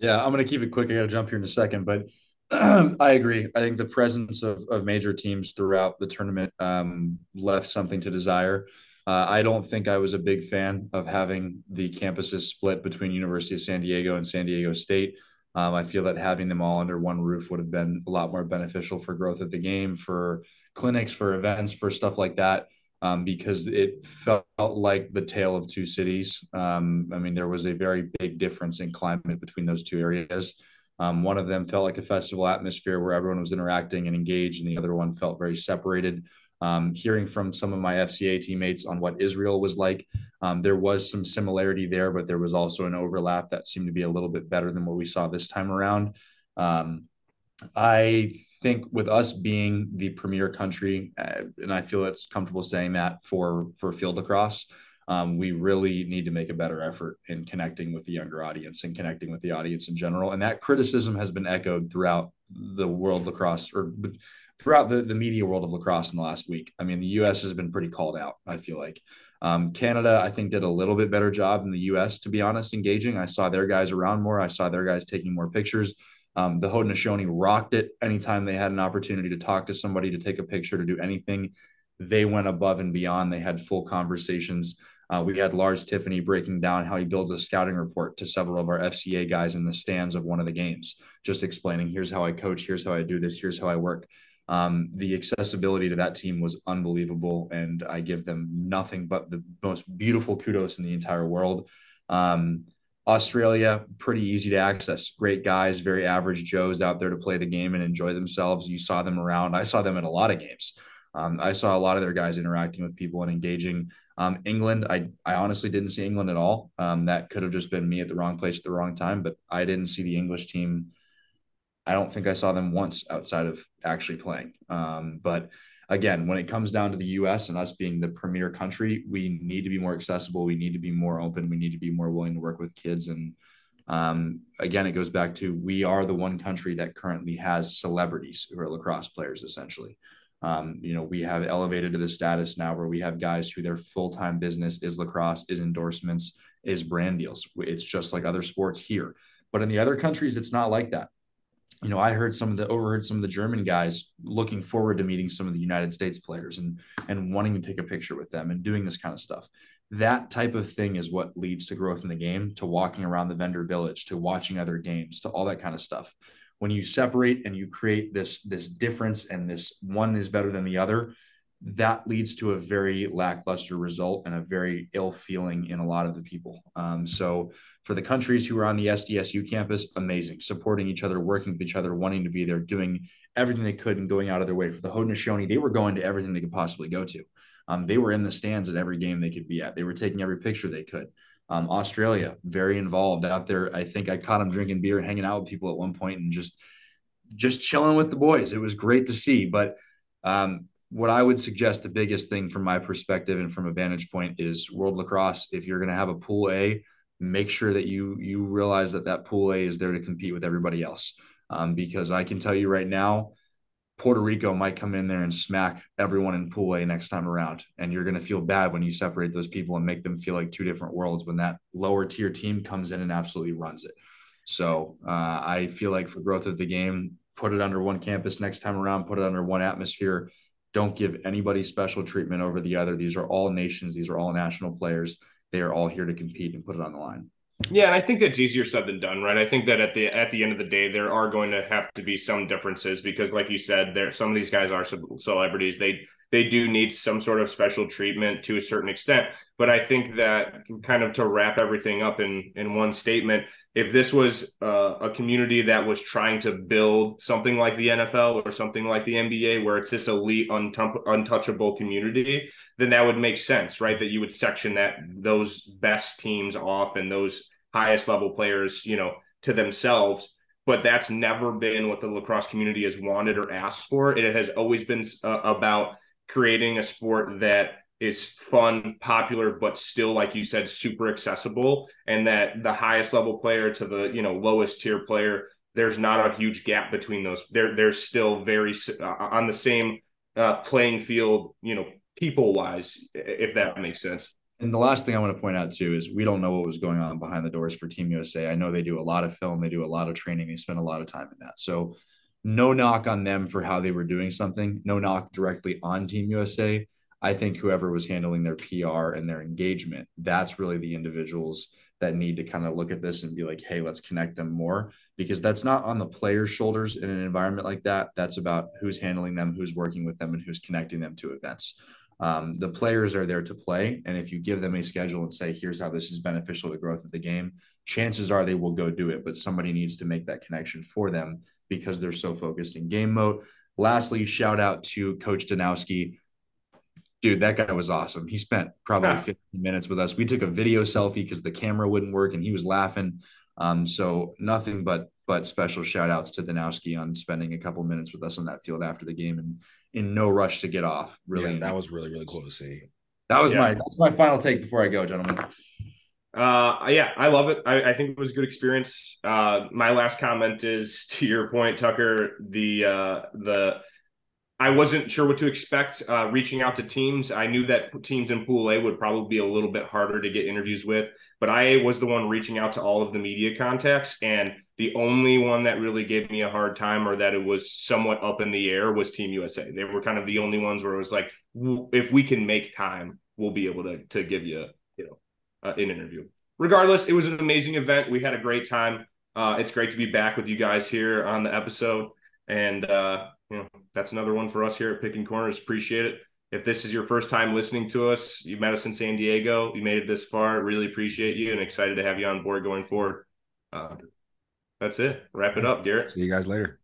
Yeah i'm going to keep it quick. I got to jump here in a second but i agree. I think the presence of, of major teams throughout the tournament um, left something to desire. Uh, I don't think I was a big fan of having the campuses split between University of San Diego and San Diego State. Um, I feel that having them all under one roof would have been a lot more beneficial for growth of the game, for clinics, for events, for stuff like that, um, because it felt like the tale of two cities. Um, I mean, there was a very big difference in climate between those two areas. Um, one of them felt like a festival atmosphere where everyone was interacting and engaged, and the other one felt very separated. Um, hearing from some of my FCA teammates on what Israel was like, um, there was some similarity there, but there was also an overlap that seemed to be a little bit better than what we saw this time around. Um, I think with us being the premier country, uh, and I feel it's comfortable saying that for for field lacrosse, um, we really need to make a better effort in connecting with the younger audience and connecting with the audience in general. And that criticism has been echoed throughout the world lacrosse or throughout the, the media world of lacrosse in the last week. I mean, the U.S. has been pretty called out. I feel like um, Canada, I think, did a little bit better job than the U.S. To be honest, engaging. I saw their guys around more. I saw their guys taking more pictures. Um, the Haudenosaunee rocked it anytime they had an opportunity to talk to somebody, to take a picture, to do anything. They went above and beyond. They had full conversations. Uh, we had Lars Tiffany breaking down how he builds a scouting report to several of our FCA guys in the stands of one of the games, just explaining here's how I coach, here's how I do this, here's how I work. Um, the accessibility to that team was unbelievable, and I give them nothing but the most beautiful kudos in the entire world. Um, Australia, pretty easy to access. Great guys, very average Joes out there to play the game and enjoy themselves. You saw them around. I saw them at a lot of games. Um, I saw a lot of their guys interacting with people and engaging. Um, England, I I honestly didn't see England at all. Um, that could have just been me at the wrong place at the wrong time, but I didn't see the English team. I don't think I saw them once outside of actually playing. Um, but again, when it comes down to the US and us being the premier country, we need to be more accessible. We need to be more open. We need to be more willing to work with kids. And um, again, it goes back to we are the one country that currently has celebrities who are lacrosse players, essentially. Um, you know, we have elevated to the status now where we have guys who their full time business is lacrosse, is endorsements, is brand deals. It's just like other sports here. But in the other countries, it's not like that you know, I heard some of the overheard some of the German guys looking forward to meeting some of the United States players and and wanting to take a picture with them and doing this kind of stuff. That type of thing is what leads to growth in the game, to walking around the vendor village, to watching other games, to all that kind of stuff. When you separate and you create this this difference and this one is better than the other, that leads to a very lackluster result and a very ill feeling in a lot of the people. Um, so for the countries who are on the SDSU campus, amazing, supporting each other, working with each other, wanting to be there, doing everything they could and going out of their way. For the Haudenosaunee, they were going to everything they could possibly go to. Um, they were in the stands at every game they could be at. They were taking every picture they could. Um, Australia, very involved out there. I think I caught them drinking beer and hanging out with people at one point and just just chilling with the boys. It was great to see. But um, what I would suggest the biggest thing from my perspective and from a vantage point is World Lacrosse. If you're going to have a pool A, make sure that you you realize that that pool A is there to compete with everybody else. Um, because I can tell you right now, Puerto Rico might come in there and smack everyone in Pool A next time around. And you're going to feel bad when you separate those people and make them feel like two different worlds when that lower tier team comes in and absolutely runs it. So uh, I feel like for growth of the game, put it under one campus next time around, put it under one atmosphere, don't give anybody special treatment over the other. These are all nations, these are all national players. They are all here to compete and put it on the line. Yeah, and I think that's easier said than done, right? I think that at the at the end of the day, there are going to have to be some differences because, like you said, there some of these guys are celebrities. They they do need some sort of special treatment to a certain extent. But I think that kind of to wrap everything up in in one statement, if this was uh, a community that was trying to build something like the NFL or something like the NBA, where it's this elite, untouchable community, then that would make sense, right? That you would section that those best teams off and those highest level players, you know, to themselves but that's never been what the lacrosse community has wanted or asked for. It has always been uh, about creating a sport that is fun, popular, but still, like you said, super accessible, and that the highest level player to the you know lowest tier player, there's not a huge gap between those. They're they're still very uh, on the same uh, playing field, you know, people wise, if that makes sense. And the last thing I want to point out too is we don't know what was going on behind the doors for Team USA. I know they do a lot of film, they do a lot of training, they spend a lot of time in that. So no knock on them for how they were doing something, no knock directly on Team USA. I think whoever was handling their PR and their engagement, that's really the individuals that need to kind of look at this and be like, hey, let's connect them more because that's not on the players' shoulders in an environment like that. That's about who's handling them, who's working with them, and who's connecting them to events. Um, the players are there to play, and if you give them a schedule and say, "Here's how this is beneficial to growth of the game," chances are they will go do it. But somebody needs to make that connection for them because they're so focused in game mode. Lastly, shout out to Coach Danowski. Dude, that guy was awesome. He spent probably 15 minutes with us. We took a video selfie because the camera wouldn't work and he was laughing. Um, so nothing but but special shout outs to Danowski on spending a couple minutes with us on that field after the game and in no rush to get off. Really, yeah, that was really really cool to see. That was yeah. my that's my final take before I go, gentlemen. Uh, yeah, I love it. I, I, think it was a good experience. Uh, my last comment is to your point, Tucker. The uh, the I wasn't sure what to expect uh, reaching out to teams. I knew that teams in Pool A would probably be a little bit harder to get interviews with, but I was the one reaching out to all of the media contacts, and the only one that really gave me a hard time or that it was somewhat up in the air was Team USA. They were kind of the only ones where it was like, if we can make time, we'll be able to to give you you know uh, an interview. Regardless, it was an amazing event. We had a great time. Uh, it's great to be back with you guys here on the episode, and uh, you know that's another one for us here at Picking Corners. Appreciate it. If this is your first time listening to us, you met us in San Diego, you made it this far. Really appreciate you and excited to have you on board going forward. Uh, that's it. Wrap it up, Garrett. See you guys later.